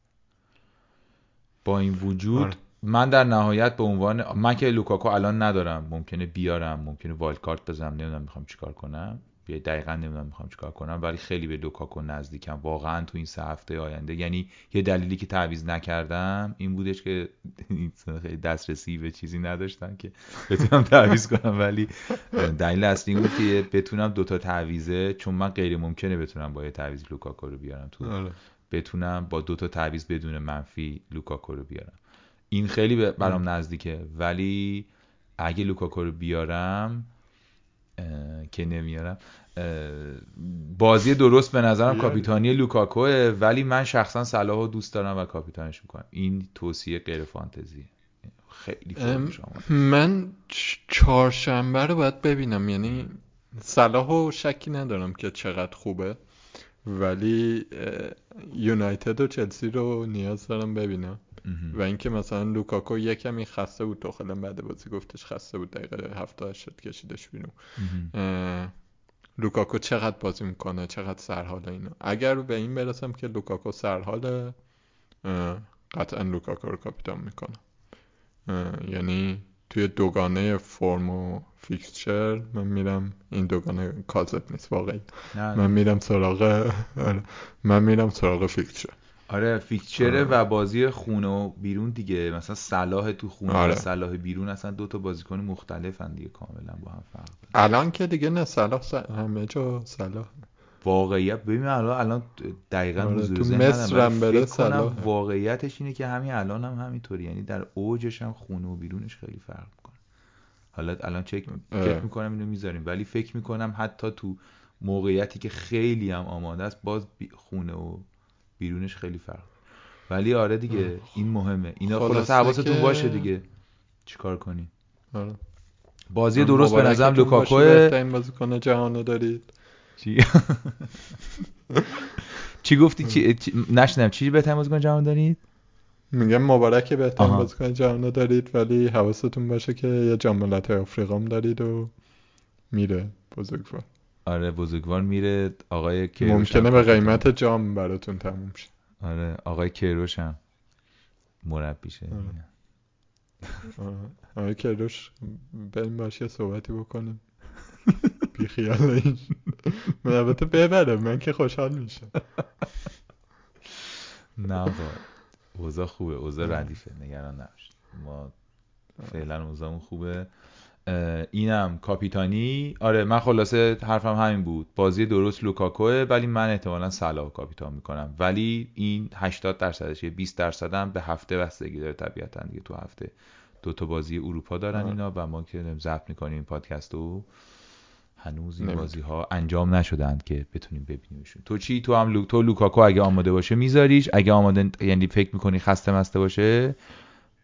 با این وجود آره. من در نهایت به عنوان من که لوکاکو الان ندارم. ممکنه بیارم ممکنه wildcard بزنم. نمی‌دونم می‌خوام چیکار کنم. بیا دقیقا نمی‌دونم می‌خوام چیکار کنم. ولی خیلی به لوکاکو نزدیکم. واقعا تو این سه هفته آینده. یعنی یه دلیلی که تعویض نکردم این بودش که خیلی دسترسی به چیزی نداشتم که بتونم تعویض کنم. ولی دلیل اصلی بود که بتونم دوتا تعویضه چون من غیر ممکنه بتونم با یه تعویض لوکاکو رو بیارم تو آره. بتونم با دو تا تعویض بدون منفی لوکاکو رو بیارم. این خیلی برام نزدیکه. ولی اگه لوکاکو رو بیارم که نمیارم بازی درست به نظرم. کاپیتانی لوکاکوه. ولی من شخصا صلاح رو دوست دارم و کاپیتانش می‌کنم. این توصیه غیر فانتزی خیلی آمد من چهارشنبه رو باید ببینم. یعنی صلاح و شکی ندارم که چقدر خوبه. ولی یونایتد و چلسی رو نیاز دارم ببینم. و اینکه مثلا لوکاکو یه کمی خسته بود تو بعد بازی گفتش خسته بود دقیقه 70 شد کشیدش بیرون. لوکاکو چقدر بازی می‌کنه چقدر سرحال اینا. اگر به این برسم که لوکاکو سرحاله قطعا لوکاکو رو کاپیتان می‌کنم اه، یعنی توی دوگانه فرم و fixture من میرم. این دوگانه کاذب نیست واقعی من میرم سراغ آره، من میرم سراغ fixture. آره fixture ه آره. و بازی خونه و بیرون دیگه مثلا صلاح تو خونه آره. و صلاح بیرون اصلا دو تا بازیکن مختلفن دیگه کاملا با هم فرق داره الان که دیگه نه صلاح س- همه جا صلاح واقعیت ببین الان الان دقیقا آره، تو مصر هم بره فکر صلاحه. واقعیتش اینه که همین الان هم همینطوری یعنی در اوجش هم خونه و بیرونش خیلی فرق می‌کنه حالا الان چک اه. چک می‌کنم اینو می‌ذاریم ولی فکر می‌کنم حتی تو موقعیتی که خیلی هم آماده است باز خونه و بیرونش خیلی فرق ولی آره دیگه این مهمه. اینا خلاصه حواستون که- باشه دیگه. چیکار کنی؟ آره. بازی درست به نظرم لوکاکوه بهترین بازیکن جهانو دارید. چی؟ چی گفتی؟ چی. نشنم چی؟ بهترین بازیکن جهان دارید؟ میگم مبارک بهترین. بازیکن جهانو دارید ولی حواستون باشه که یه جام ملت‌های آفریقا هم دارید و میره بزرگوار. آره بزرگوار میره. آقای کیروش ممکنه به. قیمت جام براتون تموم شه. آره آقای کیروش هم مربیشه. آره. آره. آقای کروش بریم باشه صحبتی بکنیم. بی خیال این. من البته ببره من که خوشحال میشم. نه آقا اوضاع خوبه اوضاع. ردیفه نگران نباشید ما فعلا اوضاعمون خوبه. اینم کاپیتانی. آره من خلاصه حرفم همین بود. بازی درست لوکاکوه ولی من احتمالا صلاح کاپیتان می‌کنم. ولی این 80 درصدش یه 20 درصد هم به هفته بستگی داره طبیعتا دیگه تو هفته. دو تا بازی اروپا دارن آره. اینا و ما که ضبط می‌کنیم این پادکست رو هنوز این. بازی ها انجام نشدند که بتونیم ببینیمشون. تو چی؟ تو هم لو... تو لوکاکو اگه آماده باشه میذاریش. اگه آماده یعنی فکر می‌کنی خسته مسته باشه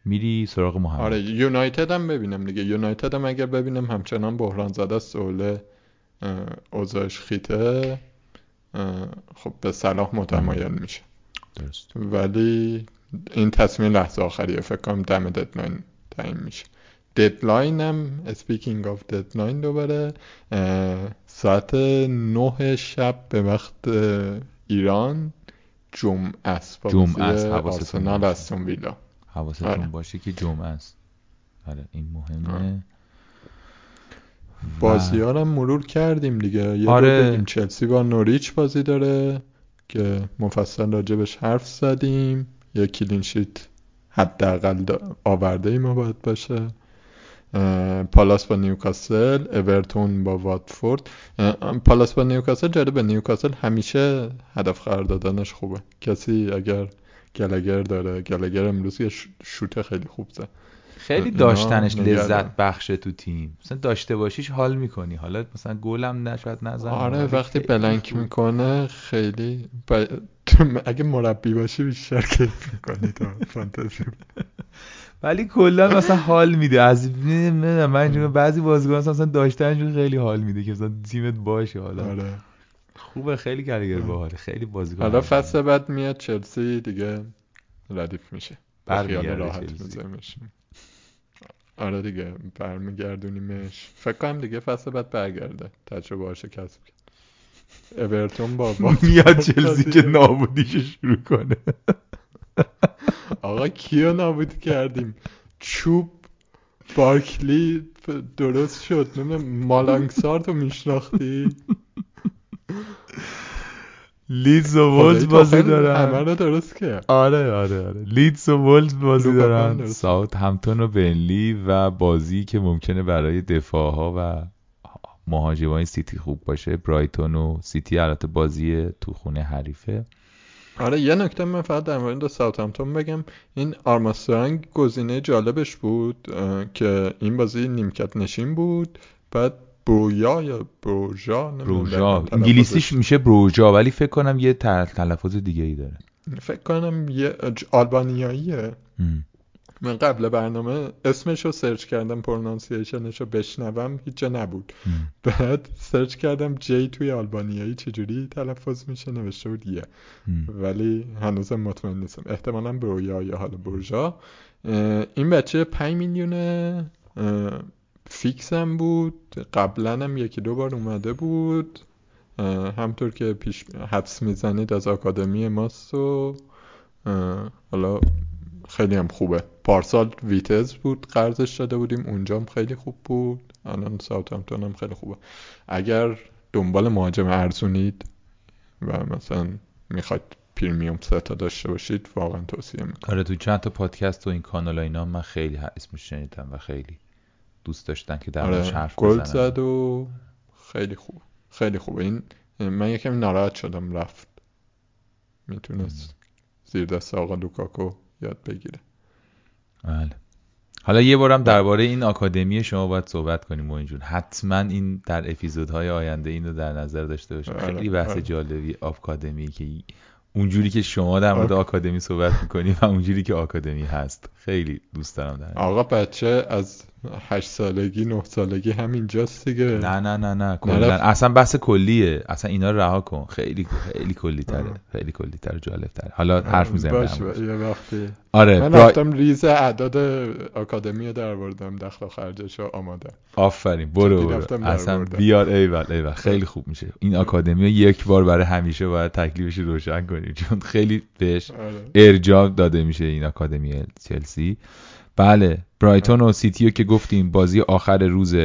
میری سراغ محمد. آره یونایتد هم ببینم دیگه. یونایتد هم اگر ببینم همچنان بحران زده است اوله اه، اوضاعش خیته. خب به صلاح متمایل میشه. درست. ولی این تصمیم لحظه آخریه. فکر کنم دم deadline تعیین میشه. deadline هم speaking of deadline دوباره ساعت نه شب به وقت ایران جمعه است. جمعه است، حواستون آرسنال باشه. استون ویلا. حواستون آره. باشه که جمعه است. آره این مهمه. بازی ها رو هم مرور کردیم دیگه. یه آره. آره. بگیم چلسی با نوریچ بازی داره که مفصل راجبش حرف زدیم. یه clean sheet حداقل دا- آورده ای ما باید باشه. پالاس با نیوکاسل اورتون با واتفورد. پالاس با نیوکاسل جالبه نیوکاسل همیشه هدف قرار دادنش خوبه. کسی اگر گالاگر داره. گالاگر امروز یه شوت خیلی خوب زد. خیلی داشتنش. لذت بخشه تو تیم. مثلا داشته باشیش حال می‌کنی. حالا مثلا گلم شاید نزنه. آره وقتی blank. می‌کنه خیلی ب... تو اگه مربی باشی بیشتر کیف می‌کنی تا فانتزی. ولی کلا مثلا حال میده. از من بعضی بازیکن مثلا داشتنشون خیلی حال میده که مثلا تیمت باشه حالا. آره. خوبه خیلی کارگر باحاله خیلی بازیکن حالا. فصل بعد میاد چلسی دیگه ردیف میشه. برمیگرده راحت. میذاریمش آره دیگه برمیگردونیمش. فکر کنم دیگه فصل بعد برگرده. تجربه هاشو کسب کرد. اورتون با میاد چلسی که نابودیشو شروع کنه. آقا کیو نابود کردیم؟ چوب بارکلی درست شد. نمی‌دونم مالانگسار تو میشناختی؟ لیدز و وولز بازی دارن. رو درست کرد. آره آره آره. لیدز و وولز بازی دارن. ساوت همتون و بنلی و بازی که ممکنه برای دفاع ها و مهاجمای سیتی خوب باشه. برایتون و سیتی البته بازی تو خونه حریفه. آره یه نکته من فقط در مورد ساوثهامپتون بگم. این آرماسترانگ گزینه جالبش بود که این بازی نیمکت نشین بود. بعد برویا یا بروژا بروژا انگلیسیش. میشه بروژا ولی فکر کنم یه تل- تلفظ دیگه ای داره فکر کنم یه آلبانیاییه. من قبل برنامه اسمش رو سرچ کردم pronunciation ش رو بشنوم هیچ جا نبود ام. بعد سرچ کردم J توی آلبانیایی چجوری تلفظ میشه نوشته بود یه. ولی هنوزم مطمئن نیستم احتمالا برویا یا حالا بروژا اه، این بچه 5 میلیون فیکس هم بود قبلا هم یکی دو بار اومده بود. همطور که پیش حدس می‌زنید از آکادمی ماست و حالا خیلی هم خوبه. پارسال ویتس بود قرضش داده بودیم اونجا هم خیلی خوب بود. الان ساوثهامپتون هم خیلی خوبه. اگر دنبال مهاجم ارزونید و مثلا می‌خواید پریمیوم ستا داشته باشید واقعا توصیه می‌کنم. آره تو چند تا پادکست و این کانال اینا من خیلی اسمش شنیدم و خیلی دوست داشتن که در آره. حرف گل زد و خیلی خوب. خیلی خوبه این من یکم ناراحت شدم رفت. می‌تونست زیر دست آقا لوکاکو یاد بگیره. بله. حالا یه بارم درباره این آکادمی شما باید صحبت کنیم و اینجور حتما این در اپیزودهای آینده اینو در نظر داشته باشیم. آره، خیلی بحث آره. جالبی آکادمی که اونجوری که شما در مورد آک- آکادمی صحبت می‌کنی و اونجوری که آکادمی هست. خیلی دوست دارم در آقا بچه از هشت سالگی نه سالگی همینجاست دیگه. نه نه نه نه کلا. اصلا بحث کلیه. اصلا اینا رو رها کن. خیلی خیلی کلی تره. خیلی کلی تره جالب تره حالا حرف می‌زنیم موردش. یه وقتی. آره من برای- رفتم ریز اعداد آکادمی رو در بردم دخل و خرجش رو آماده. آفرین برو برو. اصلا. بیار ایول ایول. خیلی خوب میشه. این آکادمی رو یک بار برای همیشه باید تکلیفش رو روشن کنیم. چون خیلی بهش آره. ارجاع داده میشه این آکادمی چلسی. بله برایتون و سیتی رو که گفتیم بازی آخر روز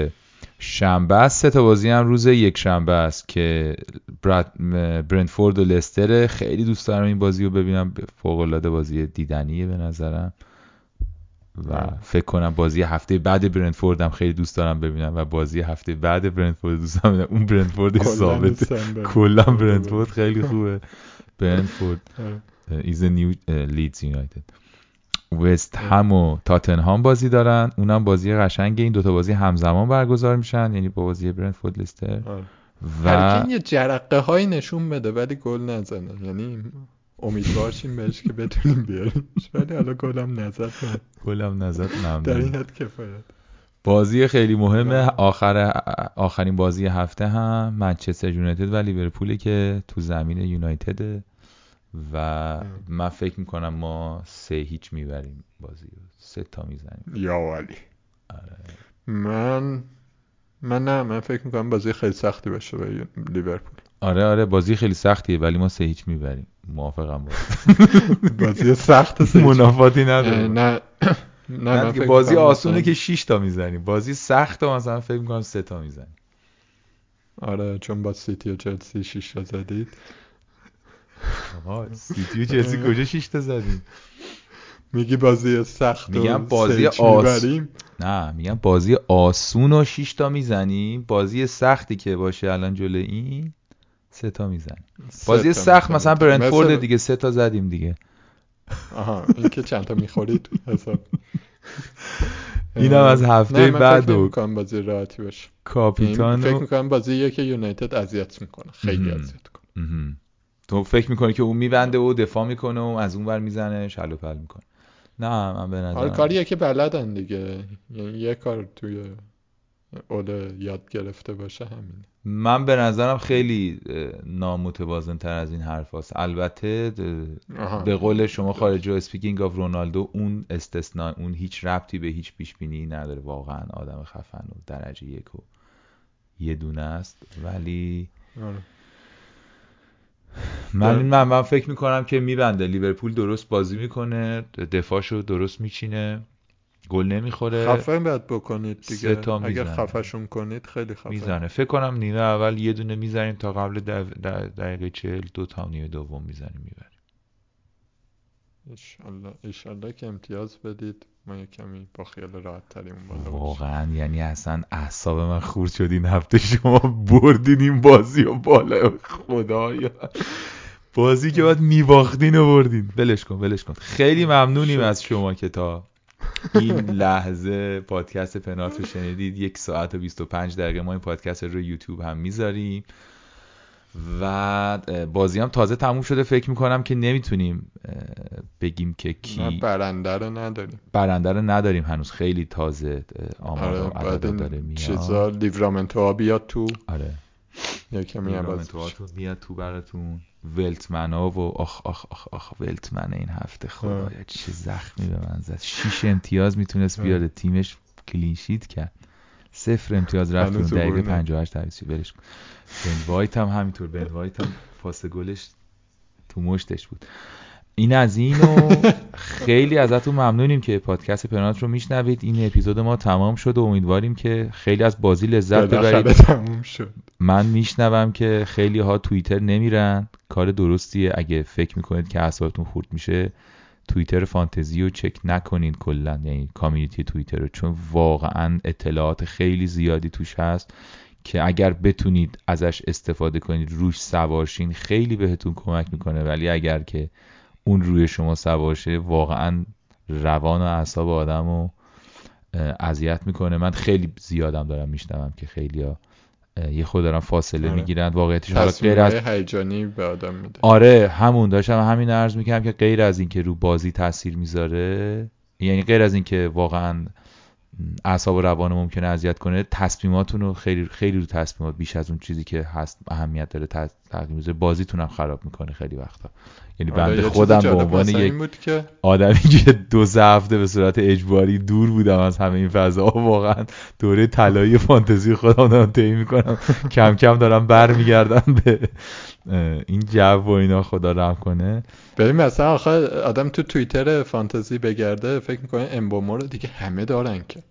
شنبه است. سه تا بازی هم روز یک شنبه است که برنتفورد و لستر خیلی دوست دارم این بازی رو ببینم. فوق العاده بازی دیدنیه به نظرم. و آه. فکر کنم بازی هفته بعد برنتفورد هم خیلی دوست دارم ببینم و بازی هفته بعد برنتفورد دوست دارم ببینم. اون برنتفورد کلاً ثابت. کلا برنتفورد خیلی خوبه. برنتفورد آره. ایز نیو لیدز یونایتد وست هم و تاتنهام بازی دارن. اونم بازی قشنگه این دوتا بازی همزمان برگزار میشن. یعنی با بازی برنتفورد لستر آره. و یه جرقه هایی نشون بده ولی گل نزنه. یعنی امیدوارشیم بهش که بتونیم بیاریمش ولی حالا گلم نزد گلم نزد در این حد کفایت. بازی خیلی مهمه. آخر آخرین بازی هفته هم منچستر یونایتد و لیورپولی که تو زمین یونایتد و من فکر می‌کنم ما سه هیچ می‌بریم بازی رو. سه تا می‌زنیم. یا ولی آره. من من نه من فکر می‌کنم بازی خیلی سختی باشه برای لیورپول. آره آره بازی خیلی سختیه ولی ما سه هیچ می‌بریم. موافقم با بازی سخت. منافاتی نداره. نه. نه فکر بازی آسونه مثلا- که 6 تا می‌زنیم. بازی سخت مثلا فکر می‌کنم سه تا می‌زنیم. آره چون با سیتی و چلسی شیش تا زدید. آها سیتی و چلسی کجا 6 تا زدیم؟ میگی بازی سخت میگم بازی آس- نه میگم بازی آسون و 6 تا می‌زنیم. بازی سختی که باشه الان جلو این سه تا می‌زنیم بازی تا سخت می‌زنید. مثلا برنتفورد مثل- دیگه سه تا زدیم دیگه. آها این که چند تا می‌خورید؟ حساب. اینم از هفته بعد و نمی‌کنم بازی راحتی باشه. کاپیتان فکر می‌کنم بازیه که یونایتد اذیت می‌کنه. خیلی. اذیت کنه. تو فکر می‌کنی که اون میبنده و دفاع می‌کنه و از اون ور می‌زنه شل و پل می‌کنه نه من به آره نظرم کاریه که بلدن دیگه یعنی یه کار توی اول یاد گرفته باشه همین من به نظرم خیلی نامتوازن تر از این حرف هست. البته. به قول شما خارج speaking of رونالدو اون استثناء اون هیچ ربطی به هیچ پیش بینی نداره واقعا آدم خفن و درجه یک و یه دونه است ولی آره. من من, من فکر می‌کنم که میبنده. لیورپول درست بازی می‌کنه دفاعشو درست میچینه گل نمی‌خوره. خفه باید بکنید دیگه. تا اگه می‌زنه. خفهشون کنید خیلی خفه. می‌زنه. فکر کنم نیمه اول یه دونه می‌زنیم تا قبل دق- دق- دقیقه چهل دو تا نیمه دوم می‌زنیم می‌بریم. ایشالله ایشالله که امتیاز بدید. ما یه کمی با خیال راحت تریم بالا واقعا یعنی اصلا اعصاب من خورد شد این هفته شما بردین این بازی و بالا. خدایا. بازی که باید میباختین و بردین. ولش کن ولش کن. خیلی ممنونیم شد. از شما که تا این لحظه پادکست پنارت رو شنیدید. یک ساعت و 25 دقیقه ما این پادکست رو یوتیوب هم می‌ذاریم. و بازی هم تازه تموم شده. فکر می‌کنم که نمی‌تونیم بگیم که کی برنده رو نداریم. برنده رو نداریم. هنوز خیلی تازه آمار آره داره میاد. چیزا لیورامنتو ها بیاد تو. آره. یه کمی عوض بشه. لیورامنتوهاتون میاد تو براتون. ولتمنا و آخ آخ آخ آخ ولتمن این هفته. خدایا چه زخمی به من زد. شیش امتیاز می‌تونست. بیاره. تیمش کلین شیت کرد. صفر امتیاز رفت اون دقیقه عبور نه. 58 تعویض شد ولش کن. بن وایت هم همینطور. بن وایت هم پاس گلش تو مشتش بود. این از این و خیلی ازتون ممنونیم که پادکست پنالت رو میشنوید. این اپیزود ما تمام شد و امیدواریم که خیلی از بازی لذت ببرید. شد. من میشنوم که خیلی ها توییتر نمیرن. کار درستیه. اگه فکر می‌کنید که اعصابتون خورد میشه توییتر فانتزی رو چک نکنین کلا یعنی کامیونیتی توییتر رو چون واقعا اطلاعات خیلی زیادی توش هست که اگر بتونید ازش استفاده کنید روش سوارشین خیلی بهتون کمک می‌کنه. ولی اگر که اون روی شما سوار شه واقعا روان و اعصاب آدم رو اذیت می‌کنه. من خیلی زیادم دارم میشنوم که خیلی ها یه خود دارن فاصله آره. می‌گیرن واقعیتش حالا غیر از هیجانی به آدم میده. آره همون داشتم همین عرض می‌کنم که غیر از اینکه رو بازی تاثیر می‌ذاره یعنی غیر از اینکه واقعا اعصاب و روان ممکنه اذیت کنه تصمیماتون رو خیلی خیلی رو تصمیمات بیش از اون چیزی که هست اهمیت داره تغییر می‌ذاره. بازیتون هم خراب می‌کنه خیلی وقتا. یعنی آره، بنده خودم به عنوان یک که آدمی که دو سه هفته به صورت اجباری دور بودم از همه این فضا واقعا دوره طلایی فانتزی خودم دارم طی می‌کنم. کم کم دارم برمیگردم به این جو و اینا خدا رحم کنه. ببین مثلا آخه آدم تو توییتر فانتزی بگرده فکر می‌کنه امبومو رو دیگه همه دارن که.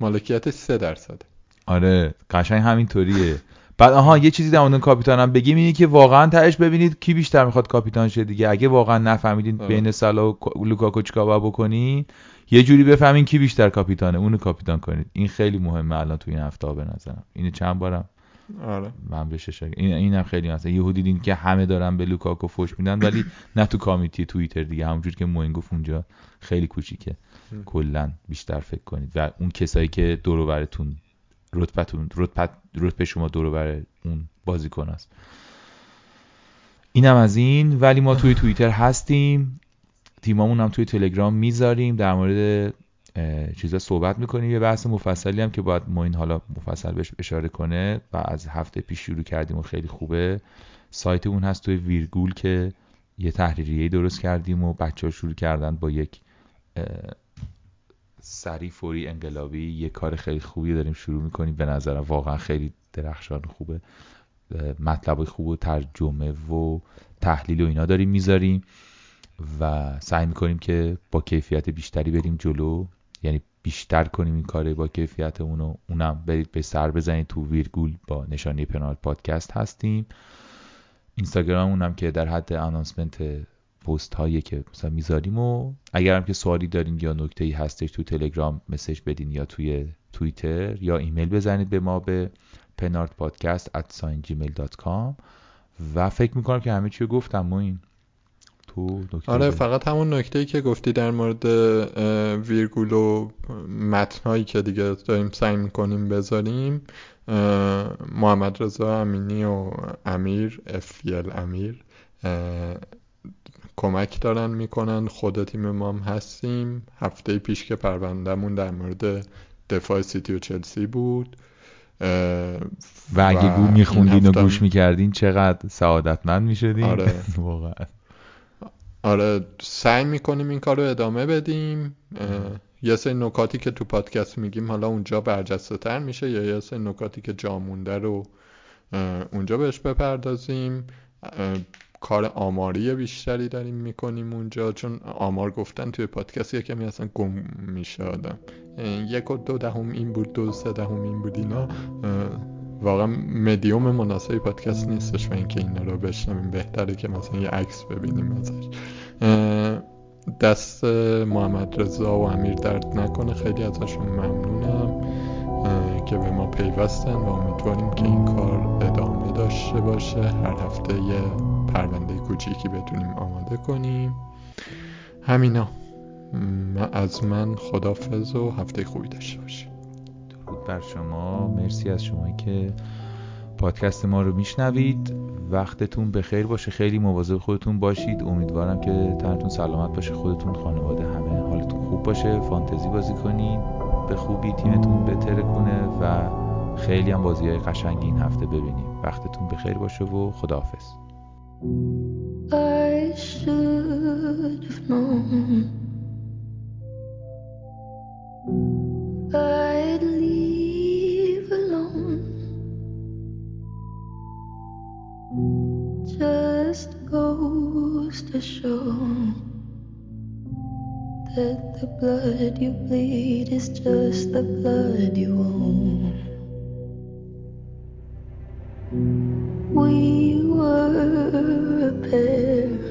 مالکیتش سه درصده. آره قشنگ همینطوریه. بعد آها یه چیزی در مورد کاپیتانم بگیم اینه که واقعا تهش ببینید کی بیشتر می‌خواد کاپیتان شه دیگه. اگه واقعا نفهمیدین آره. بین صلاح و کا- لوکاکو چیکار باید بکنین یه جوری بفهمین کی بیشتر کاپیتانه. اونو کاپیتان کنید. این خیلی مهمه الان تو این هفته به نظرم. اینو چند بارم آره. من بهش اشاره این اینم خیلی مثلا یهو دیدین که همه دارن به لوکاکو فوش میدن ولی نه تو community توییتر دیگه. همونجوری که موین گفت اونجا خیلی کوچیکه. کلا بیشتر فکر کنید. و اون کسایی که دور و برتون رتبتون رتبت رتبه شما دور بر اون بازیکن است. اینم از این. ولی ما توی توییتر هستیم. تیمامون هم توی تلگرام می‌ذاریم. در مورد چیزا صحبت می‌کنیم. یه بحث مفصلی هم که باید ما این حالا مفصل بهش اشاره کنه و از هفته پیش شروع کردیم و خیلی خوبه. سایتمون هست توی ویرگول که یه تحریریه درست کردیم و بچه ها شروع کردن با یک سری فوری انقلابی یه کار خیلی خوبی داریم شروع می‌کنیم. به نظرم واقعا خیلی درخشان خوبه. مطلب خوب و ترجمه و تحلیل و اینا داریم می‌ذاریم و سعی می‌کنیم که با کیفیت بیشتری بریم جلو. یعنی بیشتر کنیم این کاره با کیفیتمون و اونم برید به سر بزنید. تو ویرگول با نشانی پنال پادکست هستیم. اینستاگرام اونم که در حد آنانسمنت پست هایی که مثلا می‌ذاریم و اگر هم که سوالی دارین یا نکته ای هستش تو تلگرام مسج بدین یا توی توییتر یا ایمیل بزنید به ما به پنارت پادکست at و فکر می‌کنم که همه چی گفتم این تو آره فقط همون نکته ای که گفتی در مورد ویرگول و متنهایی که دیگه داریم سعی می‌کنیم بذاریم محمد رضا امینی و امیر افیل امیر کمک دارن می‌کنن. خود تیم ما هم هستیم. هفته پیش که پروندهمون در مورد دفاع سیتی و چلسی بود. و اگه گو میخوندین و گوش می‌کردین چقدر سعادتمند می‌شدین؟ آره. واقعا. آره سعی می‌کنیم این کار رو ادامه بدیم. یه سری نکاتی که تو پادکست میگیم حالا اونجا برجسته تر میشه. یا یه سری نکاتی که جا مونده رو اونجا بهش بپردازیم. کار آماری بیشتری داریم می‌کنیم اونجا چون آمار گفتن توی پادکست یه کمی اصلا گم میشه آدم. یک و دو دهم این بود دو سه دهم این بود اینا واقعا مدیوم مناسبی پادکست نیستش و اینکه اینا رو بشنویم. بهتره که مثلا یه عکس ببینیم ازش. دست محمد رضا و امیر درد نکنه خیلی ازشون ممنونم که به ما پیوستن و امیدواریم که این کار ادامه داشته باشه. هر هفته یه پرونده کوچیکی بتونیم آماده کنیم. همینا. از من خدافز و هفته خوبی داشته باشیم درود بر شما. مرسی از شما که پادکست ما رو میشنوید. وقتتون به خیر باشه. خیلی مواظب خودتون باشید. امیدوارم که تنتون سلامت باشه. خودتون خانواده همه حالتون خوب باشه. فانتزی بازی کنید. به خوبی تیمتون بتره کنه و خیلی هم بازی های قشنگ این هفته ببینیم وقتتون به خیر باشه و خداحافظ I should have known I'd leave alone Just goes to show That the blood you bleed is just the blood you own We were a pair,